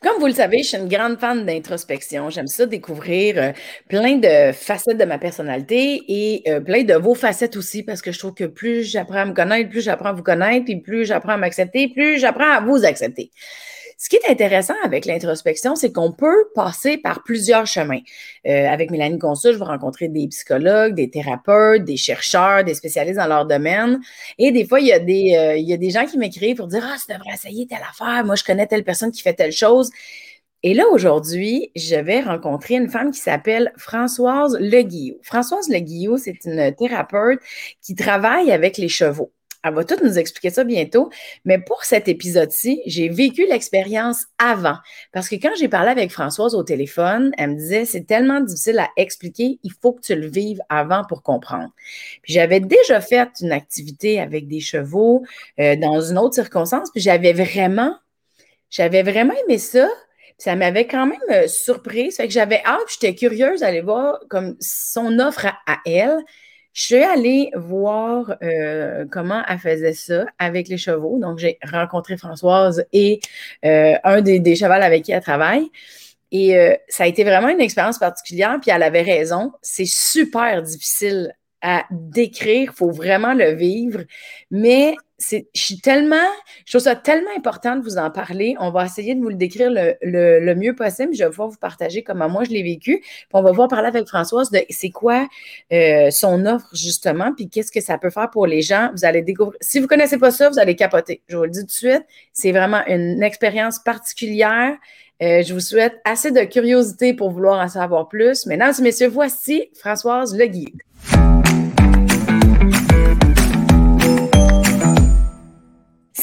Comme vous le savez, je suis une grande fan d'introspection. J'aime ça découvrir euh, plein de facettes de ma personnalité et euh, plein de vos facettes aussi parce que je trouve que plus j'apprends à me connaître, plus j'apprends à vous connaître, puis plus j'apprends à m'accepter, plus j'apprends à vous accepter. Ce qui est intéressant avec l'introspection, c'est qu'on peut passer par plusieurs chemins. Euh, avec Mélanie Consul, je vais rencontrer des psychologues, des thérapeutes, des chercheurs, des spécialistes dans leur domaine. Et des fois, il y a des, euh, il y a des gens qui m'écrivent pour dire Ah, tu devrais essayer telle affaire. Moi, je connais telle personne qui fait telle chose. Et là, aujourd'hui, je vais rencontrer une femme qui s'appelle Françoise Leguillot. Françoise Leguillot, c'est une thérapeute qui travaille avec les chevaux. Elle va tout nous expliquer ça bientôt. Mais pour cet épisode-ci, j'ai vécu l'expérience avant. Parce que quand j'ai parlé avec Françoise au téléphone, elle me disait c'est tellement difficile à expliquer, il faut que tu le vives avant pour comprendre. Puis j'avais déjà fait une activité avec des chevaux euh, dans une autre circonstance, puis j'avais vraiment, j'avais vraiment aimé ça. Puis ça m'avait quand même euh, surprise. Fait que j'avais hâte, j'étais curieuse d'aller voir comme son offre à elle. Je suis allée voir euh, comment elle faisait ça avec les chevaux. Donc, j'ai rencontré Françoise et euh, un des, des chevals avec qui elle travaille. Et euh, ça a été vraiment une expérience particulière, puis elle avait raison. C'est super difficile à décrire, il faut vraiment le vivre. Mais je suis tellement, je trouve ça tellement important de vous en parler. On va essayer de vous le décrire le, le, mieux possible. Je vais pouvoir vous partager comment moi je l'ai vécu. Puis on va voir parler avec Françoise de c'est quoi euh, son offre justement, puis qu'est-ce que ça peut faire pour les gens. Vous allez découvrir. Si vous connaissez pas ça, vous allez capoter. Je vous le dis tout de suite. C'est vraiment une expérience particulière. Euh, je vous souhaite assez de curiosité pour vouloir en savoir plus. Mesdames et messieurs, voici Françoise Le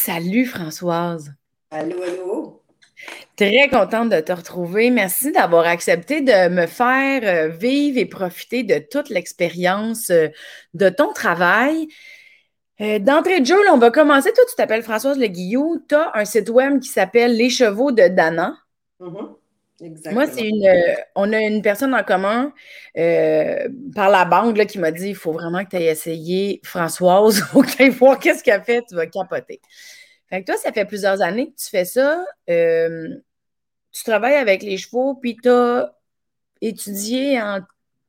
Salut Françoise. Allô, allô? Très contente de te retrouver. Merci d'avoir accepté de me faire euh, vivre et profiter de toute l'expérience euh, de ton travail. Euh, d'entrée de jeu, on va commencer. Toi, tu t'appelles Françoise Le Guillou. Tu as un site web qui s'appelle Les Chevaux de Dana. Mm-hmm. Moi, c'est une. Euh, on a une personne en commun euh, par la banque qui m'a dit il faut vraiment que tu aies essayé Françoise, faut que tu ailles voir qu'est-ce qu'elle fait, tu vas capoter. Fait que toi, ça fait plusieurs années que tu fais ça. Euh, tu travailles avec les chevaux, puis tu as étudié en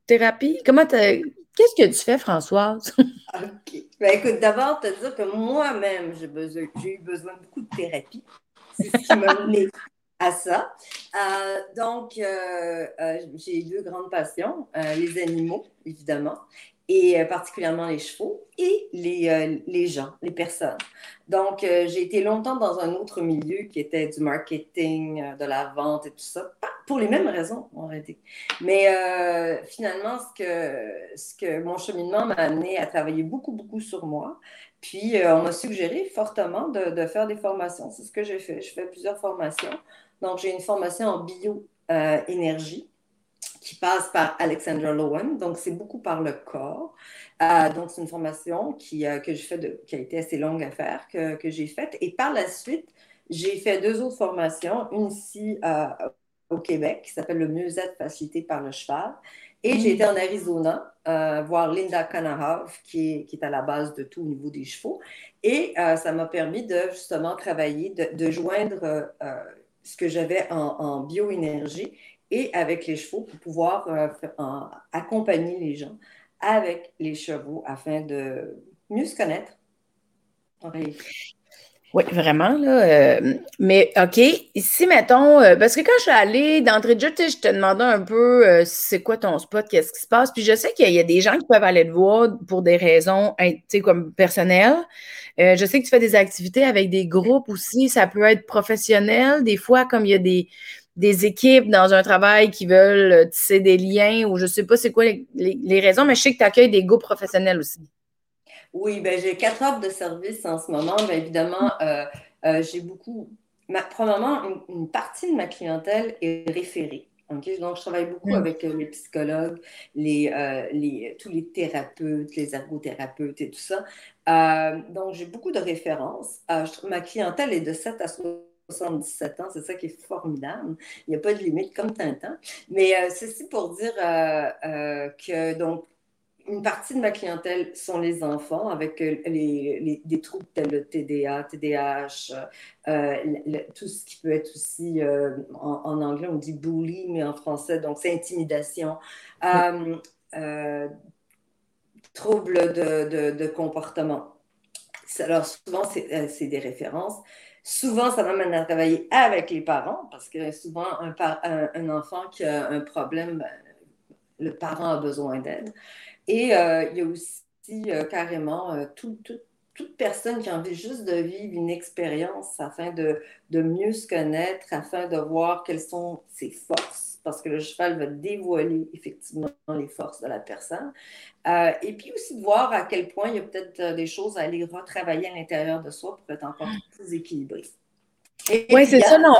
thérapie? Comment Qu'est-ce que tu fais, Françoise? OK. Ben, écoute, d'abord, te dire que moi-même, j'ai besoin, eu besoin de beaucoup de thérapie. C'est ce qui m'a mené à ça. Euh, donc, euh, j'ai deux grandes passions, les animaux, évidemment, et particulièrement les chevaux, et les, les gens, les personnes. Donc, j'ai été longtemps dans un autre milieu qui était du marketing, de la vente et tout ça, pour les mêmes raisons, en réalité. Mais finalement, ce que, ce que mon cheminement m'a amené à travailler beaucoup, beaucoup sur moi, puis, on m'a suggéré fortement de, de, faire des formations. C'est ce que j'ai fait. Je fais plusieurs formations. Donc, j'ai une formation en bioénergie qui passe par Alexandra Lowen. Donc, c'est beaucoup par le corps. Euh, donc, c'est une formation qui, euh, que fait qui a été assez longue à faire, que, que j'ai faite. Et par la suite, j'ai fait deux autres formations, une ici euh, au Québec qui s'appelle le mieux-être facilité par le cheval. Et j'ai été en Arizona voir Linda Kanahav, qui est, qui est, à la base de tout au niveau des chevaux. Et ça m'a permis de justement travailler, de joindre ce que j'avais en, bioénergie et avec les chevaux pour pouvoir euh, accompagner les gens avec les chevaux afin de mieux se connaître. Oui, vraiment. Là, euh, mais OK, ici, mettons, euh, parce que quand je suis allée d'entrée de jeu, je te demandais un peu c'est quoi ton spot, qu'est-ce qui se passe. Puis je sais qu'il y, a des gens qui peuvent aller te voir pour des raisons comme personnelles. Je sais que tu fais des activités avec des groupes aussi. Ça peut être professionnel. Des fois, comme il y a des, des équipes dans un travail qui veulent tisser des liens ou je ne sais pas c'est quoi les, raisons, mais je sais que tu accueilles des groupes professionnels aussi. Oui, ben j'ai quatre offres de services en ce moment. Bien évidemment, euh, euh, j'ai beaucoup. Ma, probablement, une, partie de ma clientèle est référée. Donc, je travaille beaucoup mm. avec les psychologues, les, les, tous les thérapeutes, les ergothérapeutes et tout ça. Euh, donc, j'ai beaucoup de références. Euh, ma clientèle est de 7 à 77 ans, c'est ça qui est formidable. Il n'y a pas de limite comme Tintin. Mais euh, ceci pour dire que, donc, une partie de ma clientèle sont les enfants avec euh, les, des troubles tels le TDA, TDAH, tout ce qui peut être aussi, en, anglais on dit bully, mais en français, donc c'est intimidation. troubles de, de, comportement. Alors souvent, c'est des références. Souvent, ça m'amène à travailler avec les parents parce que souvent, un, un, enfant qui a un problème, ben, le parent a besoin d'aide. Et euh, il y a aussi euh, carrément euh, toute personne qui a envie juste de vivre une expérience afin de, de, mieux se connaître, afin de voir quelles sont ses forces, parce que le cheval va dévoiler effectivement les forces de la personne. et puis aussi de voir à quel point il y a peut-être des choses à aller retravailler à l'intérieur de soi pour être encore plus équilibré. Oui, c'est ça, non.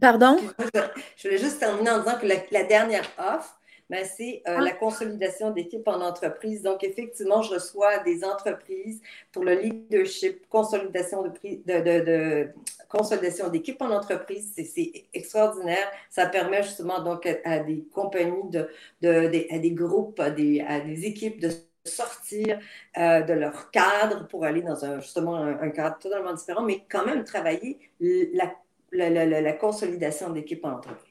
Pardon? Je voulais juste terminer en disant que la dernière offre, ben, c'est euh, ah. la consolidation d'équipe en entreprise. Donc, effectivement, je reçois des entreprises pour le leadership, consolidation de, de, de, consolidation d'équipe en entreprise. C'est extraordinaire. Ça permet justement donc à, des compagnies, de, à des groupes, à des, à des équipes de sortir euh, de leur cadre pour aller dans un, justement un, cadre totalement différent, mais quand même travailler la, la, la, la consolidation d'équipe en entreprise.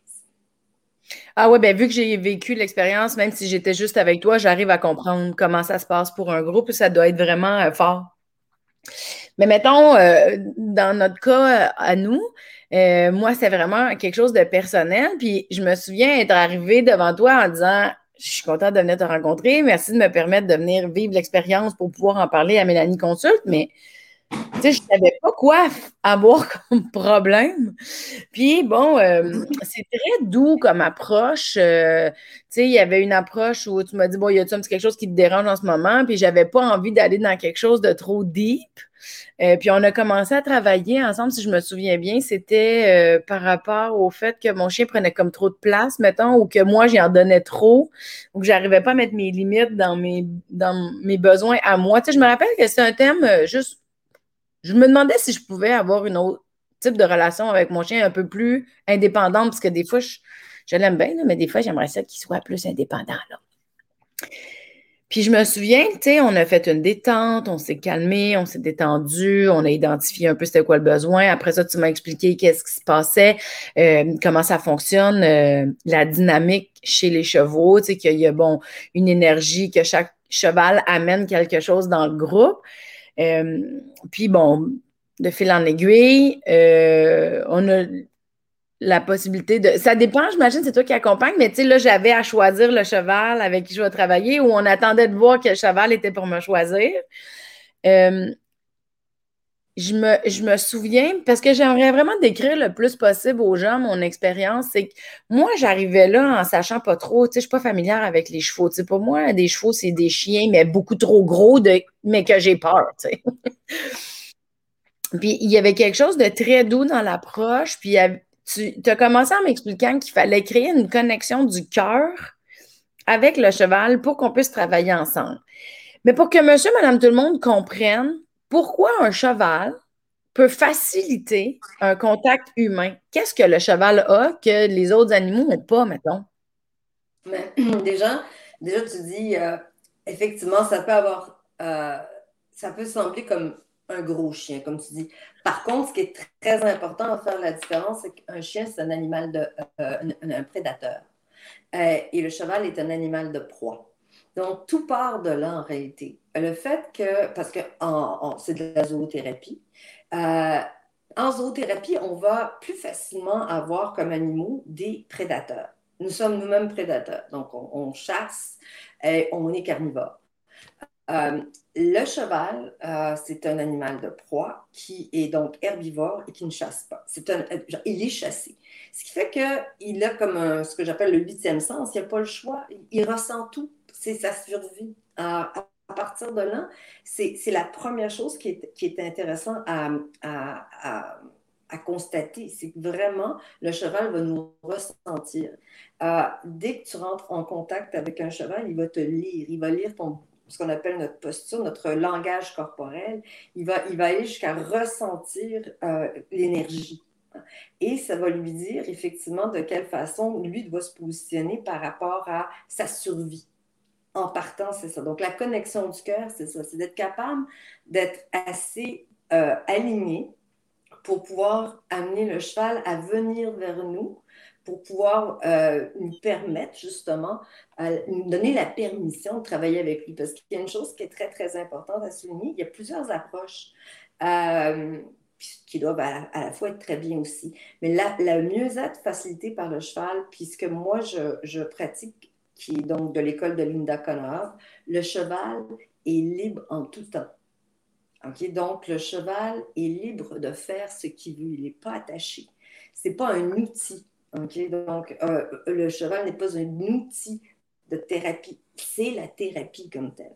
Ah ouais, ben vu que j'ai vécu l'expérience, même si j'étais juste avec toi, j'arrive à comprendre comment ça se passe pour un groupe. Ça doit être vraiment euh, fort. Mais mettons, euh, dans notre cas à nous, euh, moi, c'est vraiment quelque chose de personnel. Puis je me souviens être arrivée devant toi en disant Je suis contente de venir te rencontrer. Merci de me permettre de venir vivre l'expérience pour pouvoir en parler à Mélanie Consulte. Mais tu sais, je savais pas quoi avoir comme problème. Puis bon, euh, c'est très doux comme approche. Euh, tu sais, il y avait une approche où tu m'as dit, bon, y a-tu un petit quelque chose qui te dérange en ce moment? Puis j'avais pas envie d'aller dans quelque chose de trop deep. Euh, puis on a commencé à travailler ensemble, si je me souviens bien, c'était par rapport au fait que mon chien prenait comme trop de place, mettons, ou que moi, j'y en donnais trop, ou que j'arrivais pas à mettre mes limites dans mes, dans mes besoins à moi. Tu sais, je me rappelle que c'est un thème juste je me demandais si je pouvais avoir une autre type de relation avec mon chien un peu plus indépendante, parce que des fois, je, l'aime bien, mais des fois, j'aimerais ça qu'il soit plus indépendant. Puis je me souviens, tu sais, on a fait une détente, on s'est calmé, on s'est détendu, on a identifié un peu c'était quoi le besoin. Après ça, tu m'as expliqué qu'est-ce qui se passait, euh, comment ça fonctionne, euh, la dynamique chez les chevaux, tu sais, qu'il y a, bon, une énergie, que chaque cheval amène quelque chose dans le groupe. Euh, puis bon, de fil en aiguille, euh, on a la possibilité de. Ça dépend, j'imagine, c'est toi qui accompagne, mais tu sais, là, j'avais à choisir le cheval avec qui je vais travailler ou on attendait de voir quel cheval était pour me choisir. Euh, je me, souviens, parce que j'aimerais vraiment décrire le plus possible aux gens mon expérience, c'est que moi, j'arrivais là en sachant pas trop, tu sais, je suis pas familière avec les chevaux. Tu sais, pour moi, des chevaux, c'est des chiens, mais beaucoup trop gros, de, mais que j'ai peur, tu sais. puis il y avait quelque chose de très doux dans l'approche, puis tu as commencé en m'expliquant qu'il fallait créer une connexion du cœur avec le cheval pour qu'on puisse travailler ensemble. Mais pour que monsieur, madame, tout le monde comprenne, pourquoi un cheval peut faciliter un contact humain? Qu'est-ce que le cheval a que les autres animaux n'ont pas, mettons? Mais, déjà, déjà, tu dis, euh, effectivement, ça peut avoir, euh, ça peut sembler comme un gros chien, comme tu dis. Par contre, ce qui est très important à faire la différence, c'est qu'un chien, c'est un animal de, euh, un, prédateur. et le cheval est un animal de proie. Donc, tout part de là en réalité. Le fait que, parce que c'est de la zoothérapie, euh, en zoothérapie, on va plus facilement avoir comme animaux des prédateurs. Nous sommes nous-mêmes prédateurs, donc on, chasse et on est carnivore. Euh, le cheval, euh, c'est un animal de proie qui est donc herbivore et qui ne chasse pas. C'est il est chassé. Ce qui fait qu'il a comme ce que j'appelle le huitième sens, il n'a pas le choix, il ressent tout c'est sa survie. à partir de là, c'est la première chose qui est, qui est intéressant à, constater. C'est que vraiment, le cheval va nous ressentir. Euh, dès que tu rentres en contact avec un cheval, il va te lire. Il va lire ce qu'on appelle notre posture, notre langage corporel. Il va, il va aller jusqu'à ressentir euh, l'énergie. Et ça va lui dire effectivement de quelle façon lui doit se positionner par rapport à sa survie en partant, c'est ça. Donc, la connexion du cœur, c'est ça. C'est d'être capable d'être assez euh, aligné pour pouvoir amener le cheval à venir vers nous, pour pouvoir euh, nous permettre justement, nous donner la permission de travailler avec lui. Parce qu'il y a une chose qui est très, très importante à souligner, il y a plusieurs approches. Euh, qui doivent à, la fois être très bien aussi. Mais la, mieux-être facilitée par le cheval, puisque moi, je pratique, qui est donc de l'école de Linda Connor, le cheval est libre en tout temps. Okay? Donc, le cheval est libre de faire ce qu'il veut. Il n'est pas attaché. Ce n'est pas un outil. Okay? Donc, euh, le cheval n'est pas un outil de thérapie. C'est la thérapie comme telle.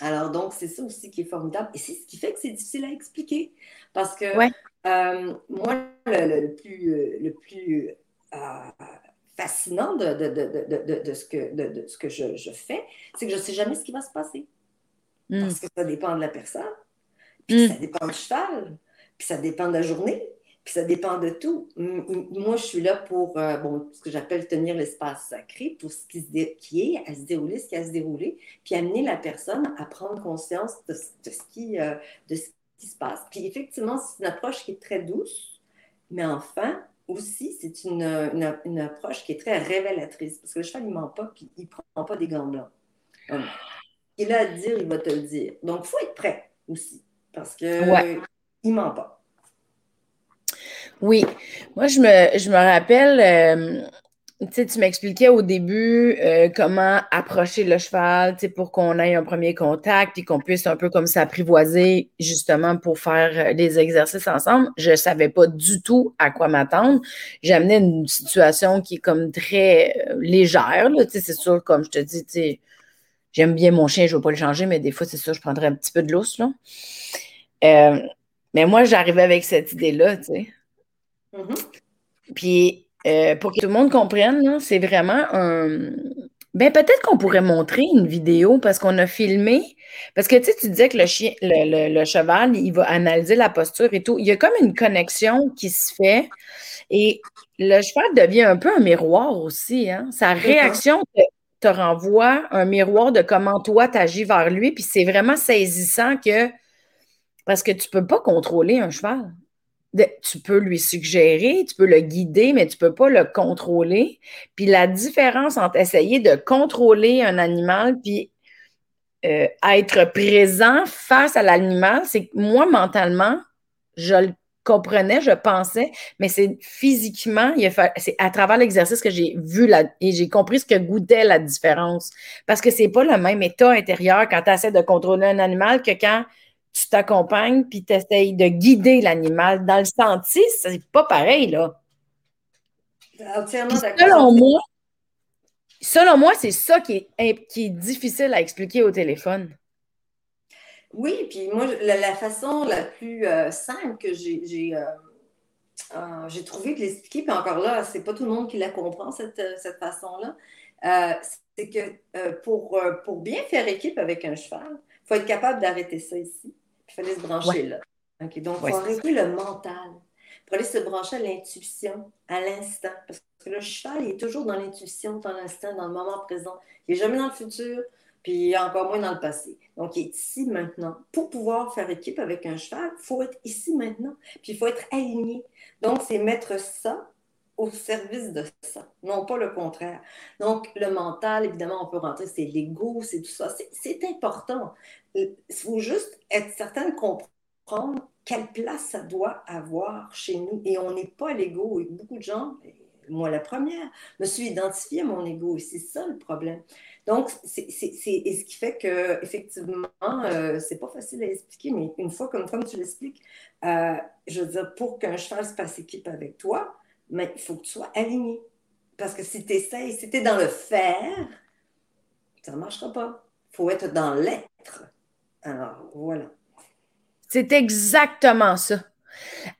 Alors, donc, c'est ça aussi qui est formidable. Et c'est ce qui fait que c'est difficile à expliquer. Parce que euh, moi, le, plus, le plus euh, fascinant de, de, ce que, de, ce que je, fais, c'est que je ne sais jamais ce qui va se passer. Hmm. Parce que ça dépend de la personne, puis hmm. ça dépend du cheval, puis ça dépend de la journée, puis ça dépend de tout. Moi, je suis là pour euh, bon, ce que j'appelle tenir l'espace sacré, pour ce qui, se qui est à se dérouler, ce qui a à se dérouler, puis amener la personne à prendre conscience de, ce, qui, euh, de ce qui se passe. Puis effectivement, c'est une approche qui est très douce, mais enfin, aussi, c'est une, une, approche qui est très révélatrice, parce que le cheval, il ne ment pas, puis il ne prend pas des gants blancs. il a à dire, il va te le dire. Donc, il faut être prêt aussi, parce qu'il ne ment pas. Oui, moi je me, je me rappelle, euh, tu sais, tu m'expliquais au début euh, comment approcher le cheval, tu sais, pour qu'on ait un premier contact, puis qu'on puisse un peu comme s'apprivoiser justement pour faire des exercices ensemble. Je ne savais pas du tout à quoi m'attendre. J'amenais une situation qui est comme très euh, légère, tu sais, c'est sûr, comme je te dis, tu sais, j'aime bien mon chien, je ne veux pas le changer, mais des fois, c'est sûr, je prendrais un petit peu de lousse, là. mais moi, j'arrivais avec cette idée-là, tu sais. Mm-hmm. Puis, euh, pour que tout le monde comprenne, c'est vraiment un. Ben, peut-être qu'on pourrait montrer une vidéo parce qu'on a filmé. Parce que tu sais, tu disais que le, chien, le, cheval, il va analyser la posture et tout. Il y a comme une connexion qui se fait. Et le cheval devient un peu un miroir aussi. Hein? Sa réaction te, te renvoie un miroir de comment toi tu agis vers lui. Puis c'est vraiment saisissant que. Parce que tu ne peux pas contrôler un cheval tu peux lui suggérer, tu peux le guider, mais tu ne peux pas le contrôler. Puis la différence entre essayer de contrôler un animal puis euh, être présent face à l'animal, c'est que moi, mentalement, je le comprenais, je pensais, mais c'est physiquement, c'est à travers l'exercice que j'ai vu et j'ai compris ce que goûtait la différence. Parce que c'est pas le même état intérieur quand tu essaies de contrôler un animal que quand tu t'accompagnes puis tu essayes de guider l'animal. Dans le sentier, c'est pas pareil, là. Selon moi, selon moi, c'est ça qui est, qui est difficile à expliquer au téléphone. Oui, puis moi, la, façon la plus euh, simple que j'ai euh, euh, j'ai trouvé de l'expliquer, puis encore là, c'est pas tout le monde qui la comprend, cette, cette façon-là, c'est que pour, pour bien faire équipe avec un cheval, il faut être capable d'arrêter ça ici fallait se brancher là. donc, il faut arrêter le mental pour aller se brancher à l'intuition, à l'instant. Parce que le cheval, il est toujours dans l'intuition, dans l'instant, dans le moment présent. Il n'est jamais dans le futur, puis encore moins dans le passé. Donc, il est ici maintenant. Pour pouvoir faire équipe avec un cheval, il faut être ici maintenant, puis il faut être aligné. Donc, c'est mettre ça au service de ça, non pas le contraire. Donc, le mental, évidemment, on peut rentrer, c'est l'ego, c'est tout ça. C'est important. Il faut juste être certain de comprendre quelle place ça doit avoir chez nous. Et on n'est pas l'ego. Beaucoup de gens, moi la première, me suis identifiée à mon ego. Et c'est ça le problème. Donc, c'est ce qui fait que effectivement, euh, c'est pas facile à expliquer, mais une fois comme, comme tu l'expliques, euh, je veux dire, pour qu'un cheval se passe équipe avec toi, mais il faut que tu sois aligné. Parce que si tu essaies, si tu es dans le faire, ça ne marchera pas. Il faut être dans l'être. Alors, voilà. C'est exactement ça.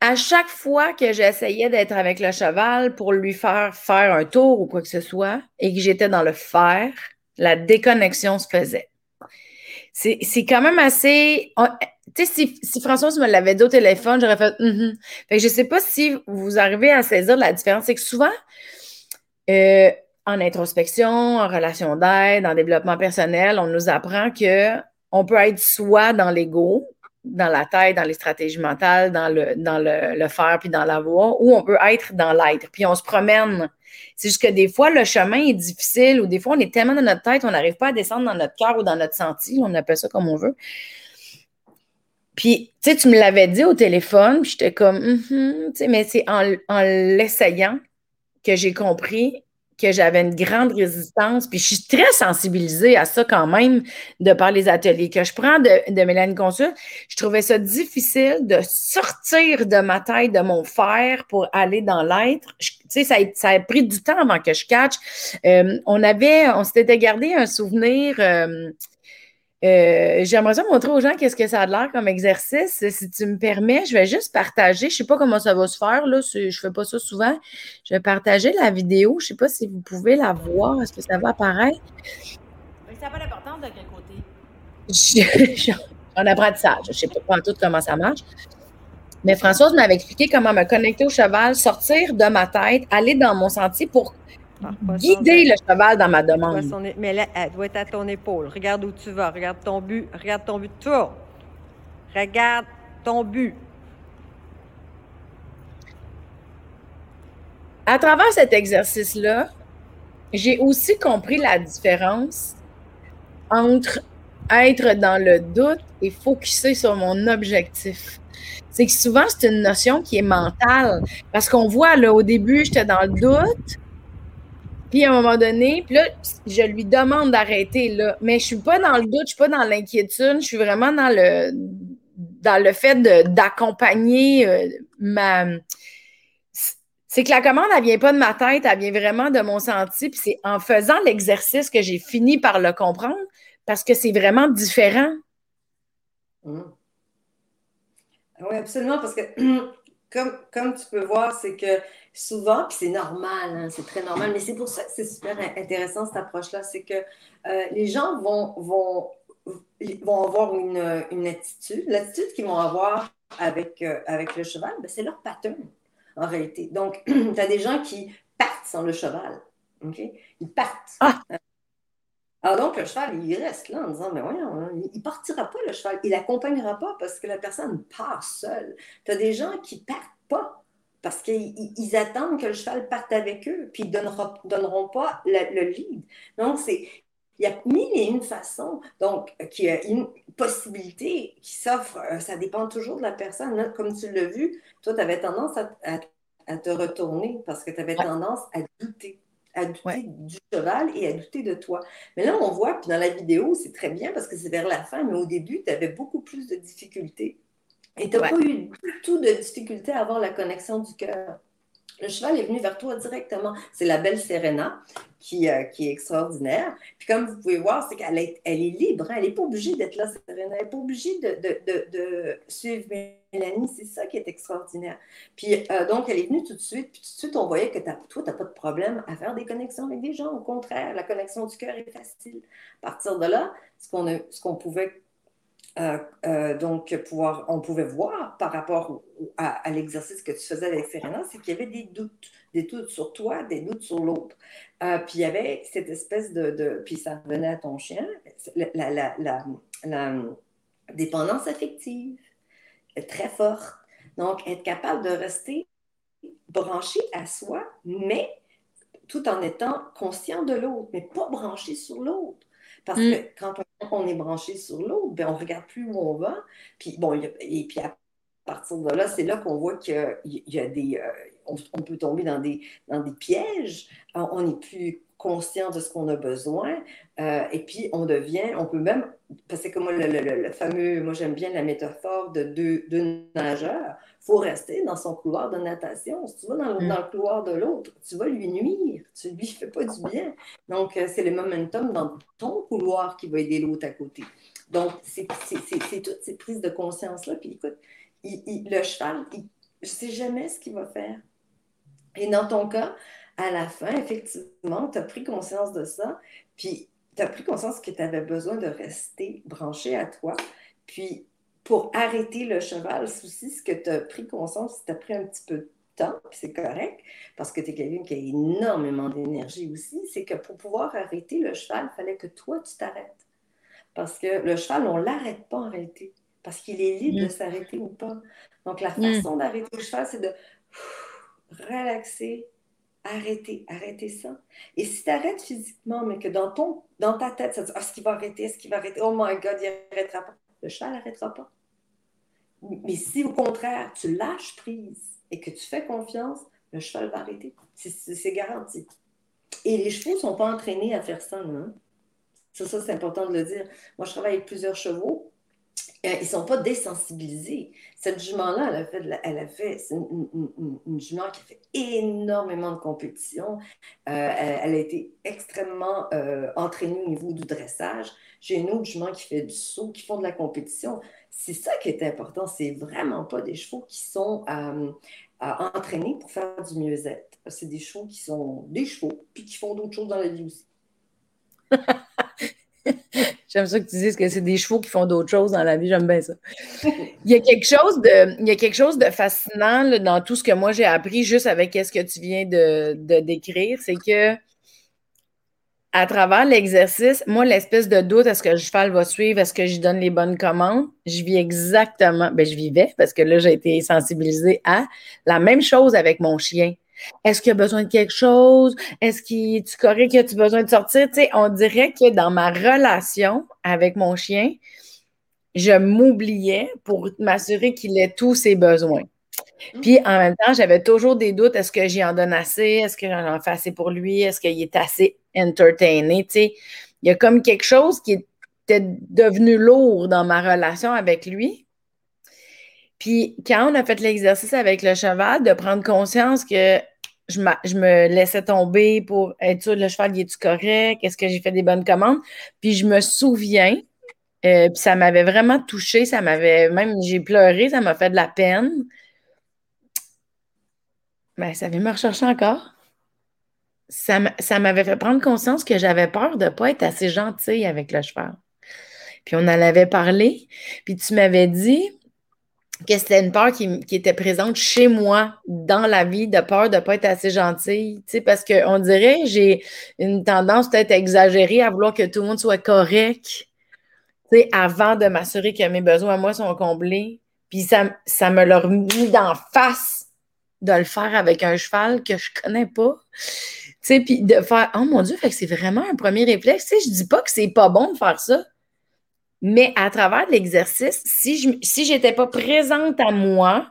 À chaque fois que j'essayais d'être avec le cheval pour lui faire faire un tour ou quoi que ce soit, et que j'étais dans le faire, la déconnexion se faisait. C'est quand même assez. Tu sais, si, François me l'avait dit au téléphone, j'aurais fait, mm fait je ne sais pas si vous arrivez à saisir la différence. C'est que souvent, euh, en introspection, en relation d'aide, en développement personnel, on nous apprend que on peut être soi dans l'ego, dans la tête, dans les stratégies mentales, dans le, dans le, le faire puis dans la voix, ou on peut être dans l'être. Puis on se promène. C'est juste que des fois, le chemin est difficile ou des fois, on est tellement dans notre tête, on n'arrive pas à descendre dans notre cœur ou dans notre senti. On appelle ça comme on veut. Puis, tu sais, tu me l'avais dit au téléphone, j'étais comme, mm-hmm, tu sais, mais c'est en, en l'essayant que j'ai compris que j'avais une grande résistance. Puis je suis très sensibilisée à ça quand même, de par les ateliers que je prends de, de Mélanie Consul. Je trouvais ça difficile de sortir de ma tête, de mon faire pour aller dans l'être. Tu sais, ça, ça, a pris du temps avant que je catch. Euh, on avait, on s'était gardé un souvenir. Euh, euh, j'aimerais ça montrer aux gens qu'est-ce que ça a l'air comme exercice. Si tu me permets, je vais juste partager. Je ne sais pas comment ça va se faire. Là. Je ne fais pas ça souvent. Je vais partager la vidéo. Je ne sais pas si vous pouvez la voir. Est-ce que ça va apparaître? Ça n'a pas d'importance de quel côté. en apprentissage. Je ne sais pas tout comment ça marche. Mais Françoise m'avait expliqué comment me connecter au cheval, sortir de ma tête, aller dans mon sentier pour guider le cheval dans ma demande. mais là, elle doit être à ton épaule. Regarde où tu vas. Regarde ton but. Regarde ton but. Toi. Regarde ton but. À travers cet exercice-là, j'ai aussi compris la différence entre être dans le doute et focuser sur mon objectif. C'est que souvent, c'est une notion qui est mentale. Parce qu'on voit, là, au début, j'étais dans le doute. Puis à un moment donné, puis là, je lui demande d'arrêter là. Mais je suis pas dans le doute, je suis pas dans l'inquiétude, je suis vraiment dans le dans le fait d'accompagner euh, ma. C'est que la commande, elle vient pas de ma tête, elle vient vraiment de mon senti. Puis c'est en faisant l'exercice que j'ai fini par le comprendre parce que c'est vraiment différent. Mmh. Oui, absolument, parce que comme, comme tu peux voir, c'est que souvent, puis c'est normal, hein, c'est très normal, mais c'est pour ça que c'est super intéressant cette approche-là, c'est que euh, les gens vont, vont, vont avoir une, une attitude. L'attitude qu'ils vont avoir avec, euh, avec le cheval, ben, c'est leur pattern, en réalité. Donc, tu as des gens qui partent sans le cheval. OK? Ils partent. Ah! Alors donc, le cheval, il reste là en disant, mais voyons, hein, il ne partira pas, le cheval. Il n'accompagnera pas parce que la personne part seule. Tu as des gens qui partent pas parce qu'ils attendent que le cheval parte avec eux, puis ils ne donneront, pas le, lead. Donc, c'est, il y a mille et une façons, donc, qu'il y a une possibilité qui s'offre. Euh, ça dépend toujours de la personne. Comme tu l'as vu, toi, tu avais tendance à, te retourner parce que tu avais tendance à douter à douter du cheval et à douter de toi. Mais là, on voit, puis dans la vidéo, c'est très bien parce que c'est vers la fin, mais au début, tu avais beaucoup plus de difficultés. Et tu n'as pas eu du tout de difficulté à avoir la connexion du cœur. Le cheval est venu vers toi directement. C'est la belle Serena qui, euh, qui est extraordinaire. Puis comme vous pouvez voir, c'est qu'elle est, elle est libre. Hein. Elle n'est pas obligée d'être là, Serena. Elle n'est pas obligée de, de, de, suivre Mélanie. C'est ça qui est extraordinaire. Puis euh, donc, elle est venue tout de suite. Puis tout de suite, on voyait que toi, tu n'as pas de problème à faire des connexions avec des gens. Au contraire, la connexion du cœur est facile. À partir de là, ce qu'on, ce qu'on pouvait euh, euh, donc, pouvoir, on pouvait voir par rapport à, l'exercice que tu faisais avec Serena, c'est qu'il y avait des doutes, des doutes sur toi, des doutes sur l'autre. Euh, puis il y avait cette espèce de, Puis ça revenait à ton chien, la, la, la, dépendance affective très forte. Donc, être capable de rester branché à soi, mais tout en étant conscient de l'autre, mais pas branché sur l'autre. Parce mm. que quand on, est branché sur l'autre, ben, on ne regarde plus où on va. Puis, bon, et puis à partir de là, c'est là qu'on voit qu'il y a des. Euh, on, peut tomber dans des, dans des pièges. On n'est plus conscient de ce qu'on a besoin. Euh, et puis, on devient, on peut même, parce que comme le, le, fameux, moi j'aime bien la métaphore de deux, deux nageurs, faut rester dans son couloir de natation. Si tu vas dans, mm. dans le couloir de l'autre, tu vas lui nuire, tu ne lui fais pas du bien. Donc, euh, c'est le momentum dans ton couloir qui va aider l'autre à côté. Donc, c'est toutes ces prises de conscience-là. Puis écoute, le cheval, je ne sais jamais ce qu'il va faire. Et dans ton cas, à la fin, effectivement, tu as pris conscience de ça, puis tu as pris conscience que tu avais besoin de rester branché à toi. Puis pour arrêter le cheval, souci, ce que tu as pris conscience, tu as pris un petit peu de temps, c'est correct, parce que tu es quelqu'un qui a énormément d'énergie aussi, c'est que pour pouvoir arrêter le cheval, il fallait que toi, tu t'arrêtes. Parce que le cheval, on ne l'arrête pas en réalité, parce qu'il est libre de mm. s'arrêter ou pas. Donc, la mm. façon d'arrêter le cheval, c'est de relaxer, arrêter, arrêter ça. Et si tu arrêtes physiquement, mais que dans, ton, dans ta tête, ça te dit, ah, est-ce qu'il va arrêter, est-ce qu'il va arrêter, oh my God, il n'arrêtera pas. Le cheval n'arrêtera pas. Mais si au contraire, tu lâches prise et que tu fais confiance, le cheval va arrêter. C'est garanti. Et les chevaux ne sont pas entraînés à faire ça, non? Ça, ça c'est important de le dire. Moi, je travaille avec plusieurs chevaux. Euh, ils ne sont pas désensibilisés. Cette jument-là, elle a fait, elle a fait c'est une, jument qui a fait énormément de compétition. Euh, elle, a été extrêmement euh, entraînée au niveau du dressage. J'ai une autre jument qui fait du saut, qui font de la compétition. C'est ça qui est important. C'est vraiment pas des chevaux qui sont entraînés pour faire du mieux-être. C'est des chevaux qui sont des chevaux, puis qui font d'autres choses dans la vie aussi. J'aime ça que tu dises que c'est des chevaux qui font d'autres choses dans la vie. J'aime bien ça. Il y a quelque chose de, il y a quelque chose de fascinant dans tout ce que moi j'ai appris juste avec ce que tu viens de, décrire. C'est que à travers l'exercice, moi, l'espèce de doute, est-ce que le cheval va suivre, est-ce que je donne les bonnes commandes, je vis exactement, ben, je vivais parce que là, j'ai été sensibilisée à la même chose avec mon chien. Est-ce qu'il a besoin de quelque chose? Est-ce qu'il est correct que tu as besoin de sortir? Tu sais, on dirait que dans ma relation avec mon chien, je m'oubliais pour m'assurer qu'il ait tous ses besoins. Mmh. Puis en même temps, j'avais toujours des doutes. Est-ce que j'y en donne assez? Est-ce que j'en fais assez pour lui? Est-ce qu'il est assez entertainé? Tu sais, il y a comme quelque chose qui était devenu lourd dans ma relation avec lui. Puis quand on a fait l'exercice avec le cheval, de prendre conscience que je, me laissais tomber pour être sûr, le cheval, il est-tu correct? Est-ce que j'ai fait des bonnes commandes? Puis je me souviens, euh, puis ça m'avait vraiment touché, ça m'avait même, j'ai pleuré, ça m'a fait de la peine. Ben, ça vient me rechercher encore. Ça, m'avait fait prendre conscience que j'avais peur de ne pas être assez gentille avec le cheval. Puis on en avait parlé, puis tu m'avais dit, que c'était une peur qui, était présente chez moi dans la vie, de peur de ne pas être assez gentille. Tu sais, parce qu'on dirait j'ai une tendance peut-être exagérée à vouloir que tout le monde soit correct. Tu avant de m'assurer que mes besoins à moi sont comblés. Puis ça, ça me l'a mis d'en face de le faire avec un cheval que je connais pas. Tu sais, puis de faire Oh mon Dieu, fait que c'est vraiment un premier réflexe. Tu sais, je dis pas que c'est pas bon de faire ça. Mais à travers l'exercice, si je si pas présente à moi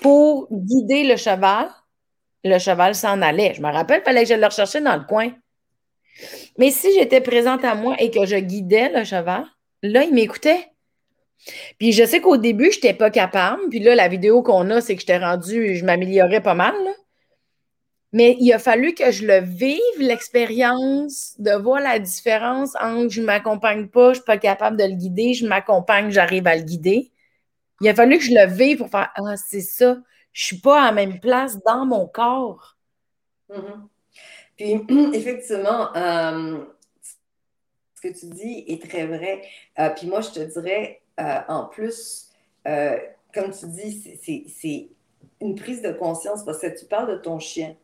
pour guider le cheval, le cheval s'en allait. Je me rappelle, il fallait que je le recherchais dans le coin. Mais si j'étais présente à moi et que je guidais le cheval, là, il m'écoutait. Puis je sais qu'au début, je n'étais pas capable. Puis là, la vidéo qu'on a, c'est que j'étais rendue, je m'améliorais pas mal. Mais il a fallu que je le vive, l'expérience, de voir la différence entre je ne m'accompagne pas, je ne suis pas capable de le guider, je m'accompagne, j'arrive à le guider. Il a fallu que je le vive pour faire Ah, c'est ça, je ne suis pas à la même place dans mon corps. Mm-hmm. Puis, effectivement, euh, ce que tu dis est très vrai. Euh, puis moi, je te dirais, euh, en plus, comme tu dis, c'est une prise de conscience parce que tu parles de ton chien.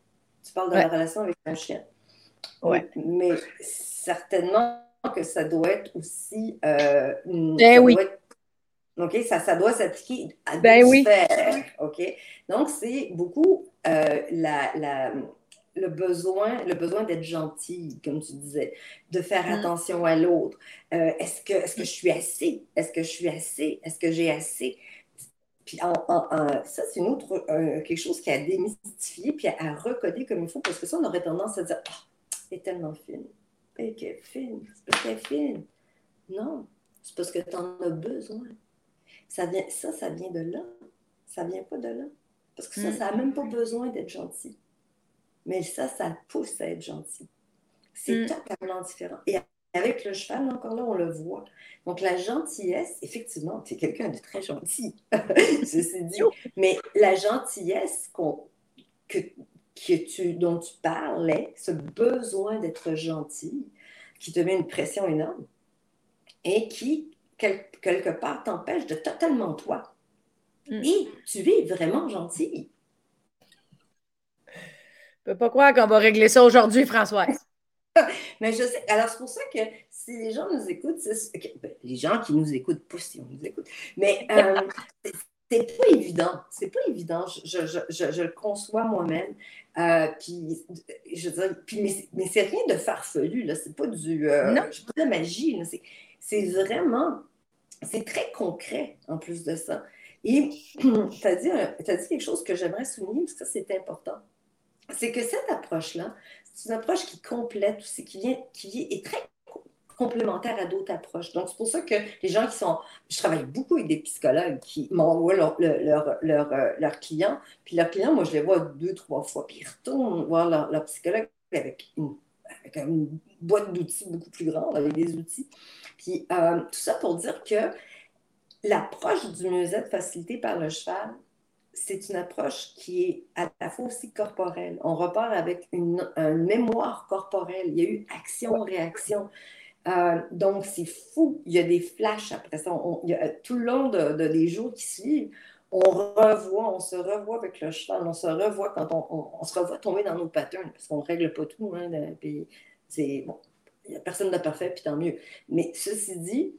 Tu parles de la relation avec ton chien. Oui. Mais certainement que ça doit être aussi. Euh, ben oui. OK, ça, ça doit s'appliquer à ben oui. OK? Donc, c'est beaucoup euh, la, la, le besoin, le besoin d'être gentil, comme tu disais, de faire mm. attention à l'autre. Euh, est-ce, que, est-ce que je suis assez? Est-ce que je suis assez? Est-ce que j'ai assez? Puis ça, c'est une autre, quelque chose qui a démystifié puis à, recoder comme il faut, parce que ça, on aurait tendance à dire Ah, elle est tellement fine. Elle est fine. C'est parce qu'elle fine. Non, c'est parce que tu en as besoin. Ça, vient, ça, ça vient de là. Ça vient pas de là. Parce que ça, mm. ça n'a même pas besoin d'être gentil. Mais ça, ça pousse à être gentil. C'est mm. totalement différent. Et avec le cheval, encore là, on le voit. Donc, la gentillesse, effectivement, tu es quelqu'un de très gentil, ceci dit. Mais la gentillesse que, tu, dont tu parlais, ce besoin d'être gentil, qui te met une pression énorme et qui, quelque part, t'empêche de totalement toi. Mm. Et tu es vraiment gentil. Je peux pas croire qu'on va régler ça aujourd'hui, Françoise. Mais je sais. Alors, c'est pour ça que si les gens nous écoutent, ben, les gens qui nous écoutent, pas si on nous écoute, mais euh, c'est pas évident. C'est pas évident. Je, je, je, je le conçois moi-même. Euh, puis, je veux puis, mais, mais c'est rien de farfelu, là. C'est pas du. Euh, non. pas de la magie, C'est vraiment. C'est très concret, en plus de ça. Et tu as, dit, as dit quelque chose que j'aimerais souligner, parce que ça, c'est important. C'est que cette approche-là, c'est une approche qui complète, qui, vient, qui est très complémentaire à d'autres approches. Donc, c'est pour ça que les gens qui sont... Je travaille beaucoup avec des psychologues qui m'envoient euh, clients. Puis leurs clients, moi, je les vois deux, trois fois. Puis ils retournent voir leur, psychologue avec une, boîte d'outils beaucoup plus grande, avec des outils. Puis euh, tout ça pour dire que l'approche du mieux-être facilité par le cheval, c'est une approche qui est à la fois aussi corporelle. On repart avec une, mémoire corporelle. Il y a eu action-réaction. Euh, donc, c'est fou. Il y a des flashs après ça. tout le long de, des jours qui suivent, on revoit, on se revoit avec le cheval, on se revoit quand on, se revoit tomber dans nos patterns, parce qu'on ne règle pas tout. Hein, c'est bon, il n'y a personne de parfait, puis tant mieux. Mais ceci dit,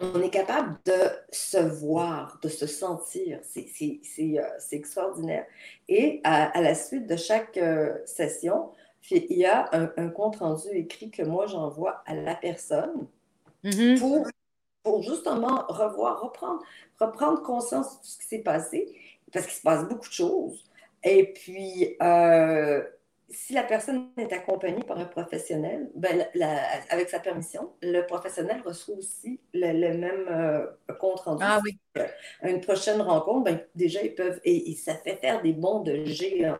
on est capable de se voir, de se sentir. C'est euh, extraordinaire. Et à, la suite de chaque euh, session, il y a un, compte rendu écrit que moi j'envoie à la personne mm-hmm. pour, pour, justement revoir, reprendre, reprendre conscience de tout ce qui s'est passé, parce qu'il se passe beaucoup de choses. Et puis, euh, si la personne est accompagnée par un professionnel, ben, avec sa permission, le professionnel reçoit aussi le, même euh, compte rendu. Ah oui. une prochaine rencontre, ben, déjà, ils peuvent, et, ça fait faire des bons de géants.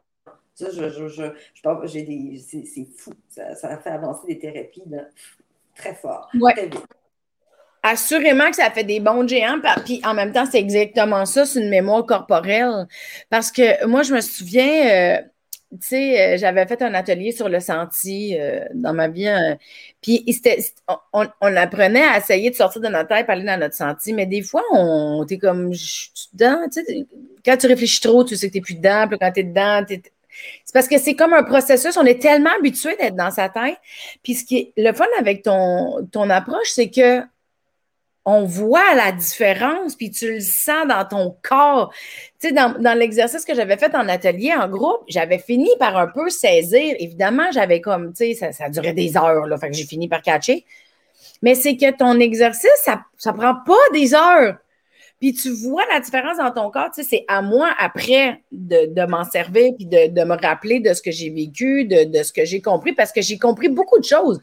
Ça, je, je, je, je j'ai des, c'est, fou. Ça, ça fait avancer des thérapies très fort. Très Assurément que ça fait des bons géants, puis en même temps, c'est exactement ça, c'est une mémoire corporelle. Parce que moi, je me souviens, euh, tu sais, euh, j'avais fait un atelier sur le senti euh, dans ma vie. puis on, on, apprenait à essayer de sortir de notre tête, aller dans notre senti, mais des fois, on est comme dedans. Tu sais, quand tu réfléchis trop, tu sais que tu n'es plus dedans. Puis quand tu es dedans, tu c'est parce que c'est comme un processus. On est tellement habitué d'être dans sa tête. Puis ce qui est le fun avec ton, ton approche, c'est que on voit la différence, puis tu le sens dans ton corps. Tu dans, l'exercice que j'avais fait en atelier, en groupe, j'avais fini par un peu saisir. Évidemment, j'avais comme, tu sais, ça, durait des heures, là, fait que j'ai fini par catcher. Mais c'est que ton exercice, ça ne prend pas des heures. Puis tu vois la différence dans ton corps, tu sais, c'est à moi après de, m'en servir, puis de, me rappeler de ce que j'ai vécu, de ce que j'ai compris, parce que j'ai compris beaucoup de choses.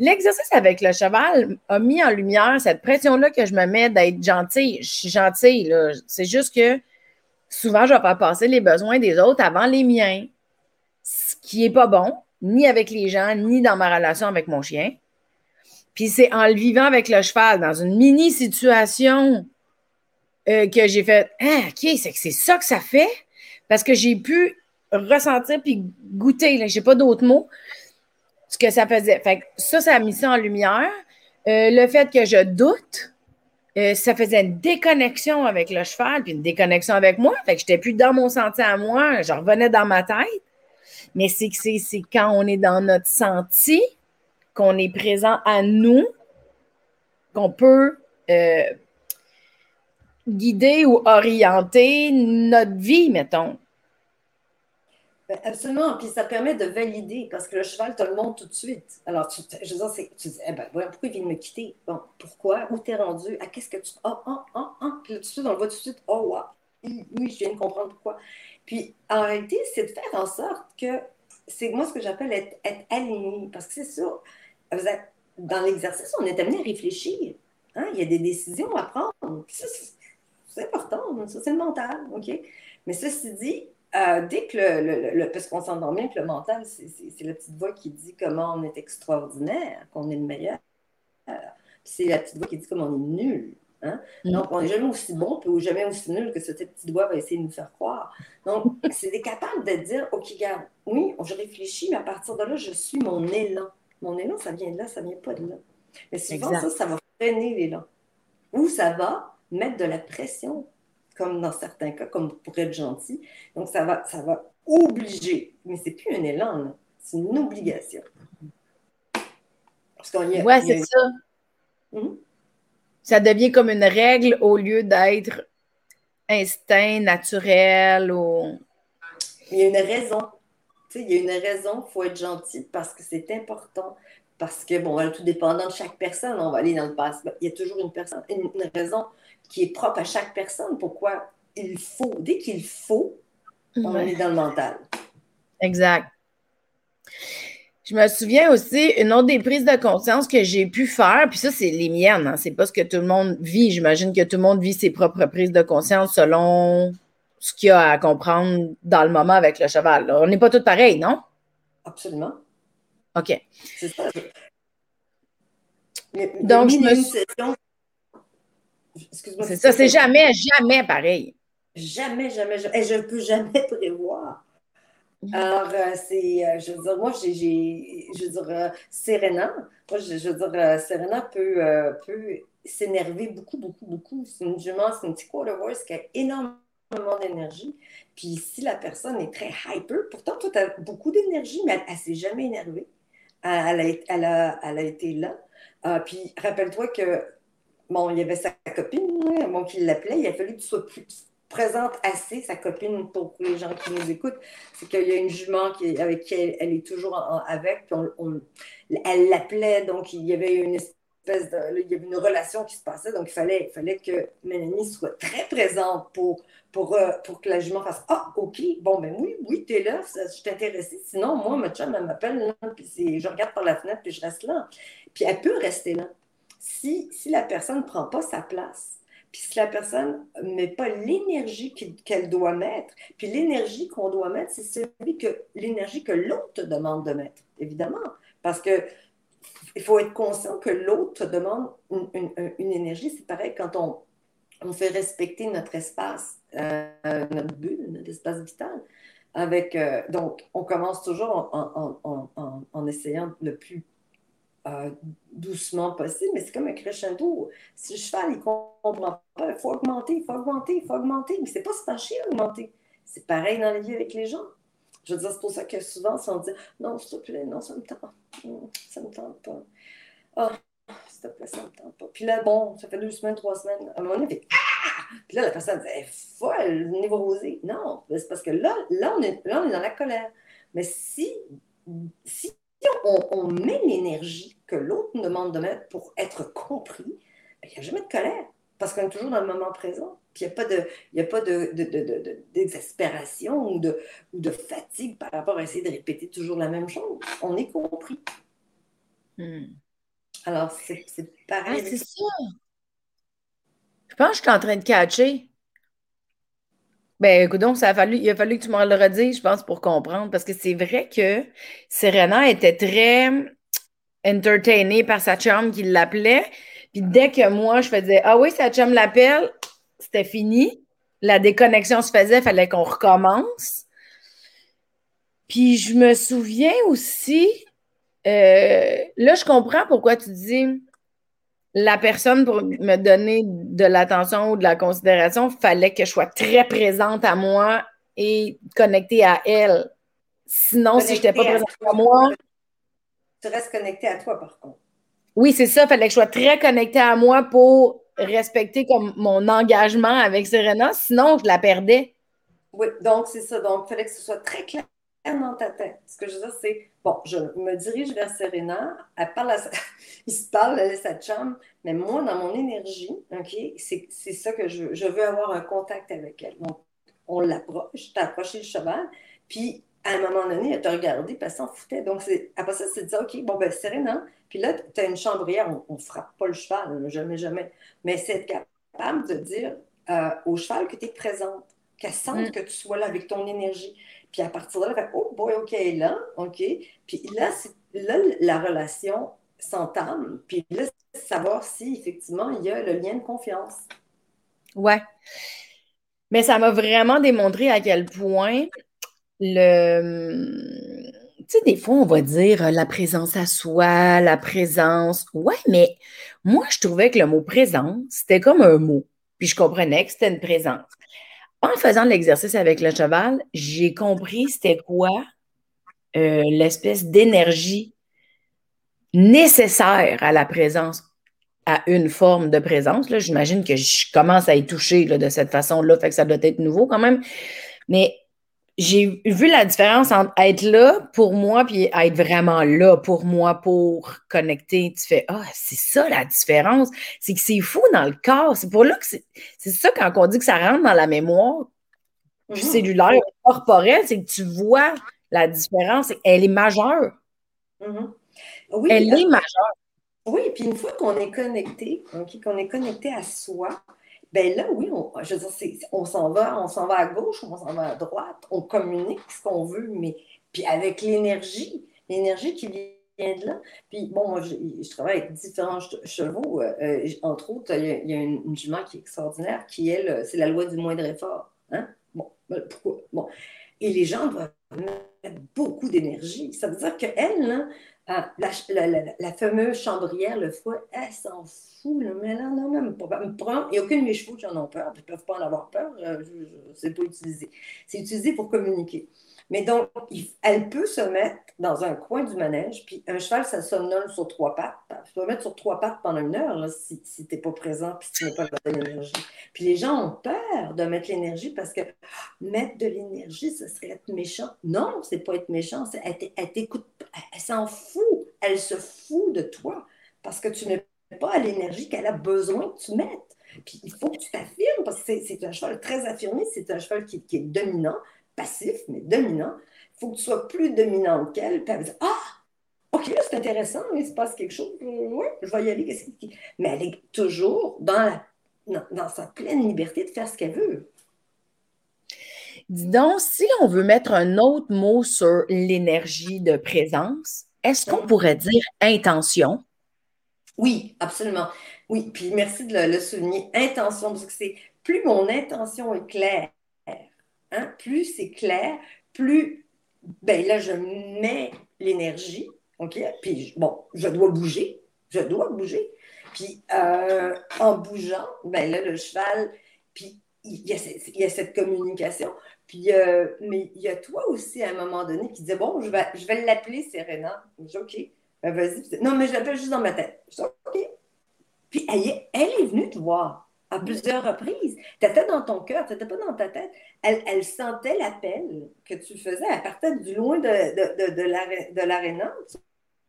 L'exercice avec le cheval a mis en lumière cette pression-là que je me mets d'être gentille. Je suis gentille, là. C'est juste que souvent, je vais faire passer les besoins des autres avant les miens, ce qui n'est pas bon, ni avec les gens, ni dans ma relation avec mon chien. Puis c'est en le vivant avec le cheval, dans une mini-situation euh, que j'ai fait ah, OK, c'est que c'est ça que ça fait. Parce que j'ai pu ressentir puis goûter, je n'ai pas d'autres mots, ce que ça faisait. Fait ça, ça a mis ça en lumière. Euh, le fait que je doute, euh, ça faisait une déconnexion avec le cheval, puis une déconnexion avec moi. Fait que j'étais plus dans mon sentier à moi, je revenais dans ma tête. Mais c'est que c'est quand on est dans notre sentier, qu'on est présent à nous, qu'on peut euh, guider ou orienter notre vie, mettons. Absolument. Puis ça permet de valider parce que le cheval te le montre tout de suite. Alors, tu, je veux dire, tu dis, eh ben, pourquoi il vient de me quitter? Bon, pourquoi? Où t'es rendu? À qu'est-ce que tu. Oh, oh, oh, oh. Puis là, tout de suite, on le voit tout de suite. Oh, wow. Oui, je viens de comprendre pourquoi. Puis en réalité, c'est de faire en sorte que c'est moi ce que j'appelle être, aligné. Parce que c'est sûr, dans l'exercice, on est amené à réfléchir. Hein? Il y a des décisions à prendre. C'est important. Ça, c'est le mental. OK? Mais ceci dit, euh, dès que le, parce qu'on s'entend bien que le mental, c'est la petite voix qui dit comment on est extraordinaire, qu'on est le meilleur. c'est la petite voix qui dit comment on est nul. Hein. Mm. Donc, on n'est jamais aussi bon ou jamais aussi nul que cette petite voix va essayer de nous faire croire. Donc, c'est capable de dire, OK, regarde, oui, je réfléchis, mais à partir de là, je suis mon élan. Mon élan, ça vient de là, ça ne vient pas de là. Mais souvent, ça, ça va freiner l'élan. Ou ça va mettre de la pression comme dans certains cas, comme pour être gentil. Donc, ça va, ça va obligé. Mais c'est plus un élan, c'est une obligation. Parce ouais, c'est ça. Mhm. Ça devient comme une règle au lieu d'être instinct naturel ou. Il y a une raison. Tu sais, il y a une raison, il faut être gentil parce que c'est important. Parce que, bon, tout dépendant de chaque personne, on va aller dans le passé. Il y a toujours une, personne, une, raison qui est propre à chaque personne. Pourquoi il faut, dès qu'il faut, on est dans le mental. Exact. Je me souviens aussi, une autre des prises de conscience que j'ai pu faire, puis ça, c'est les miennes, hein, c'est pas ce que tout le monde vit. J'imagine que tout le monde vit ses propres prises de conscience selon ce qu'il y a à comprendre dans le moment avec le cheval. On n'est pas tous pareils, non? Absolument. OK. C'est ça. Donc, je me C'est ça, c'est jamais, jamais pareil. Jamais, jamais, jamais. Et je ne peux jamais prévoir. Alors, euh, c'est, euh, je veux dire, moi, j'ai, je veux dire, euh, Serena, moi, je, veux dire, Serena peut, peut s'énerver beaucoup, beaucoup, beaucoup. C'est une jument, c'est une petite quarter voice qui a énormément d'énergie. Puis si la personne est très hyper, pourtant, toi, tu as beaucoup d'énergie, mais elle ne s'est jamais énervée. Elle a, elle a, elle a été là. puis rappelle-toi que, bon, il y avait sa copine, bon, qui l'appelait, il a fallu que tu sois plus présente assez sa copine pour les gens qui nous écoutent, c'est qu'il y a une jument qui, avec qui elle, est toujours avec, puis on, elle l'appelait, donc il y avait une espèce de, il y avait une relation qui se passait, donc il fallait, il fallait que Mélanie soit très présente pour, pour, euh, pour que la jument fasse Ah, OK, bon, ben oui, oui, tu es là, je suis intéressée. Sinon, moi, ma chum, elle m'appelle, puis je regarde par la fenêtre, puis je reste là. Puis elle peut rester là. Si, si la personne ne prend pas sa place, puis si la personne ne met pas l'énergie qu'elle doit mettre, puis l'énergie qu'on doit mettre, c'est que l'énergie que l'autre te demande de mettre, évidemment. Parce que il faut être conscient que l'autre te demande une, énergie. C'est pareil quand on, on, fait respecter notre espace, euh, notre bulle, notre espace vital. Avec, euh, donc, on commence toujours en, en, en essayant le plus euh, doucement possible, mais c'est comme un crescendo. Si le cheval, il comprend pas, il faut augmenter, il faut augmenter, il faut augmenter. Mais c'est pas se fâcher augmenter. C'est pareil dans la vie avec les gens. Je veux dire, c'est pour ça que souvent, si on dit non, s'il te plaît, non, ça me tente. Ça me tente pas. Ah, s'il te plaît, ça me tente pas. Puis là, bon, ça fait deux semaines, trois semaines. À un moment donné, ah! Puis là, la personne dit, elle est folle, névrosée. Non, c'est parce que là, là on, est, là, on est dans la colère. Mais si, si on, met l'énergie que l'autre nous demande de mettre pour être compris, ben, il n'y a jamais de colère parce qu'on est toujours dans le moment présent. Puis il n'y a pas de, y a pas de, d'exaspération ou, de, ou de fatigue par rapport à essayer de répéter toujours la même chose. On est compris. Hmm. Alors, c'est, pareil. Ah, c'est ça. Je pense que je suis en train de catcher. Ben, écoute, donc, ça a fallu, il a fallu que tu me le redises, je pense, pour comprendre, parce que c'est vrai que Serena était très entertainée par sa chum qui l'appelait. Puis dès que moi, je faisais Ah oui, sa chum l'appelle, c'était fini. La déconnexion se faisait, il fallait qu'on recommence. Puis je me souviens aussi, euh, là, je comprends pourquoi tu dis la personne pour me donner de l'attention ou de la considération, fallait que je sois très présente à moi et connectée à elle. Sinon, si je n'étais pas présente à, moi. Tu restes connectée à toi, par contre. Oui, c'est ça. Il fallait que je sois très connectée à moi pour respecter comme mon engagement avec Serena. Sinon, je la perdais. Oui, donc c'est ça. Donc, il fallait que ce soit très clair dans ta tête. Ce que je veux dire, c'est bon, je me dirige vers Serena, elle parle à sa... il se parle, elle sa chum, mais moi, dans mon énergie, OK, c'est ça que je veux. Je veux avoir un contact avec elle. Donc, on l'approche, t'as approché le cheval, puis à un moment donné, elle t'a regardé, puis elle s'en foutait. Donc, après ça, c'est de dire, OK, bon, ben, Serena, puis là, tu as une chambrière, on ne frappe pas le cheval, jamais, jamais, mais c'est être capable de dire euh, au cheval que tu es présente, qu'elle sente mm. que tu sois là avec ton énergie. Puis à partir de là, fait, oh boy, OK, là, OK. Puis là, là la relation s'entame. Puis là, savoir si effectivement il y a le lien de confiance. Ouais. Mais ça m'a vraiment démontré à quel point le. Tu sais, des fois, on va dire la présence à soi, la présence. Ouais, mais moi, je trouvais que le mot présence, c'était comme un mot. Puis je comprenais que c'était une présence. en faisant l'exercice avec le cheval, j'ai compris c'était quoi euh, l'espèce d'énergie nécessaire à la présence, à une forme de présence. J'imagine que je commence à y toucher de cette façon-là, fait que ça doit être nouveau quand même. Mais j'ai vu la différence entre être là pour moi puis être vraiment là pour moi pour connecter. Tu fais Ah, c'est ça la différence. C'est que c'est fou dans le corps. C'est pour là que c'est. Ça quand on dit que ça rentre dans la mémoire mm-hmm. cellulaire, corporelle, c'est que tu vois la différence. Elle est majeure. Mm-hmm. Oui, Elle est majeure. Oui, puis une fois qu'on est connecté, qu'on est connecté à soi, ben là, oui, on, je veux dire, on s'en va, à gauche, on s'en va à droite, on communique ce qu'on veut, mais avec l'énergie, l'énergie qui vient de là. Puis bon, moi, je, travaille avec différents chevaux. Euh, euh, entre autres, il y a, une, jument qui est extraordinaire, qui, c'est la loi du moindre effort. Hein? Bon, ben, pourquoi? Bon. Et les gens doivent mettre beaucoup d'énergie. Ça veut dire qu'elle, ah, la, fameuse chambrière, le foie, elle s'en fout, mais là, non, même. Il n'y a aucun de mes chevaux qui en ont peur, ils ne peuvent pas en avoir peur, euh, c'est pas utilisé. C'est utilisé pour communiquer. Mais donc, elle peut se mettre dans un coin du manège, puis un cheval, ça somnole sur trois pattes. Tu peux mettre sur trois pattes pendant une heure là, si, tu n'es pas présent, puis si tu n'as pas de l'énergie. Puis les gens ont peur de mettre l'énergie parce que mettre de l'énergie, ce serait être méchant. Non, c'est pas être méchant, c'est elle t'écoute, elle s'en fout, elle se fout de toi parce que tu n'es pas l'énergie qu'elle a besoin que tu mettes. Puis il faut que tu t'affirmes parce que c'est un cheval très affirmé, c'est un cheval qui, est dominant, passif, mais dominant. Il faut que tu sois plus dominante qu'elle. Puis elle va dire Ah, OK, c'est intéressant, il se passe quelque chose. Oui, je vais y aller. Mais elle est toujours dans sa pleine liberté de faire ce qu'elle veut. Dis donc, si on veut mettre un autre mot sur l'énergie de présence, est-ce qu'on pourrait dire intention? Oui, absolument. Oui, puis merci de le, souligner. Intention, parce que c'est plus mon intention est claire, hein, plus c'est clair, plus ben là, je mets l'énergie, OK? Puis bon, je dois bouger, je dois bouger. Puis euh, en bougeant, ben là, le cheval, puis il y, a, il y a cette communication. Puis, euh, mais il y a toi aussi, à un moment donné, qui disait Bon, je vais, je vais l'appeler Serena. Je dis OK, ben, vas-y. Non, mais je l'appelle juste dans ma tête. Je dis OK. Puis, elle, elle est venue te voir à plusieurs reprises. Tu étais dans ton cœur, tu n'étais pas dans ta tête. Elle, elle sentait l'appel que tu faisais. Elle partait du loin de, de, de, l'aréna.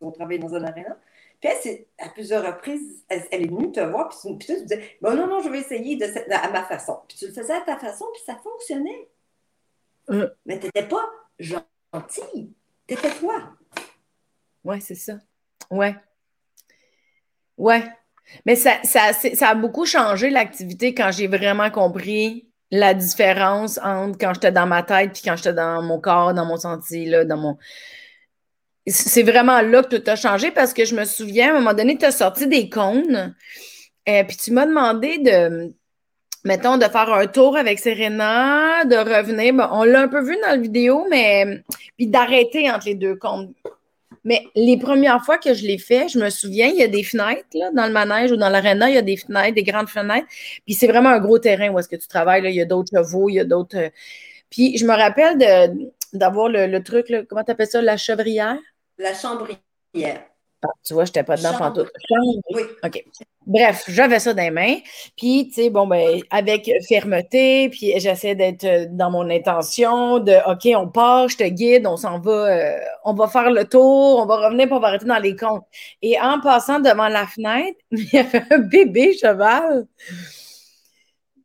On travaillait dans un aréna. Puis elle, à plusieurs reprises, elle, est venue te voir, puis, puis tu disais, bon, non, non, je vais essayer de, à ma façon. Puis tu le faisais à ta façon, puis ça fonctionnait. Euh. Mais tu n'étais pas gentille. Tu étais toi. Ouais, c'est ça. Ouais. Ouais. Mais ça, ça, ça a beaucoup changé l'activité quand j'ai vraiment compris la différence entre quand j'étais dans ma tête puis quand j'étais dans mon corps, dans mon sentier, là, dans mon. C'est vraiment là que tout a changé parce que je me souviens, à un moment donné, tu as sorti des cônes. et euh, puis tu m'as demandé de, mettons, de faire un tour avec Serena, de revenir. on l'a un peu vu dans la vidéo, mais puis d'arrêter entre les deux comptes. Mais les premières fois que je l'ai fait, je me souviens, il y a des fenêtres là, dans le manège ou dans l'aréna, il y a des fenêtres, des grandes fenêtres. Puis c'est vraiment un gros terrain où est-ce que tu travailles. Là. Il y a d'autres chevaux, il y a d'autres. Euh, puis je me rappelle d'avoir le, truc, là, comment tu appelles ça, la chevrière? La chambrière. Ah, tu vois, je n'étais pas dedans pendant tout. Oui. OK. Bref, j'avais ça dans les mains. Puis, tu sais, bon, ben, avec fermeté, puis j'essaie d'être euh, dans mon intention de OK, on part, je te guide, on s'en va, euh, on va faire le tour, on va revenir pour arrêter dans les comptes. Et en passant devant la fenêtre, il y avait un bébé cheval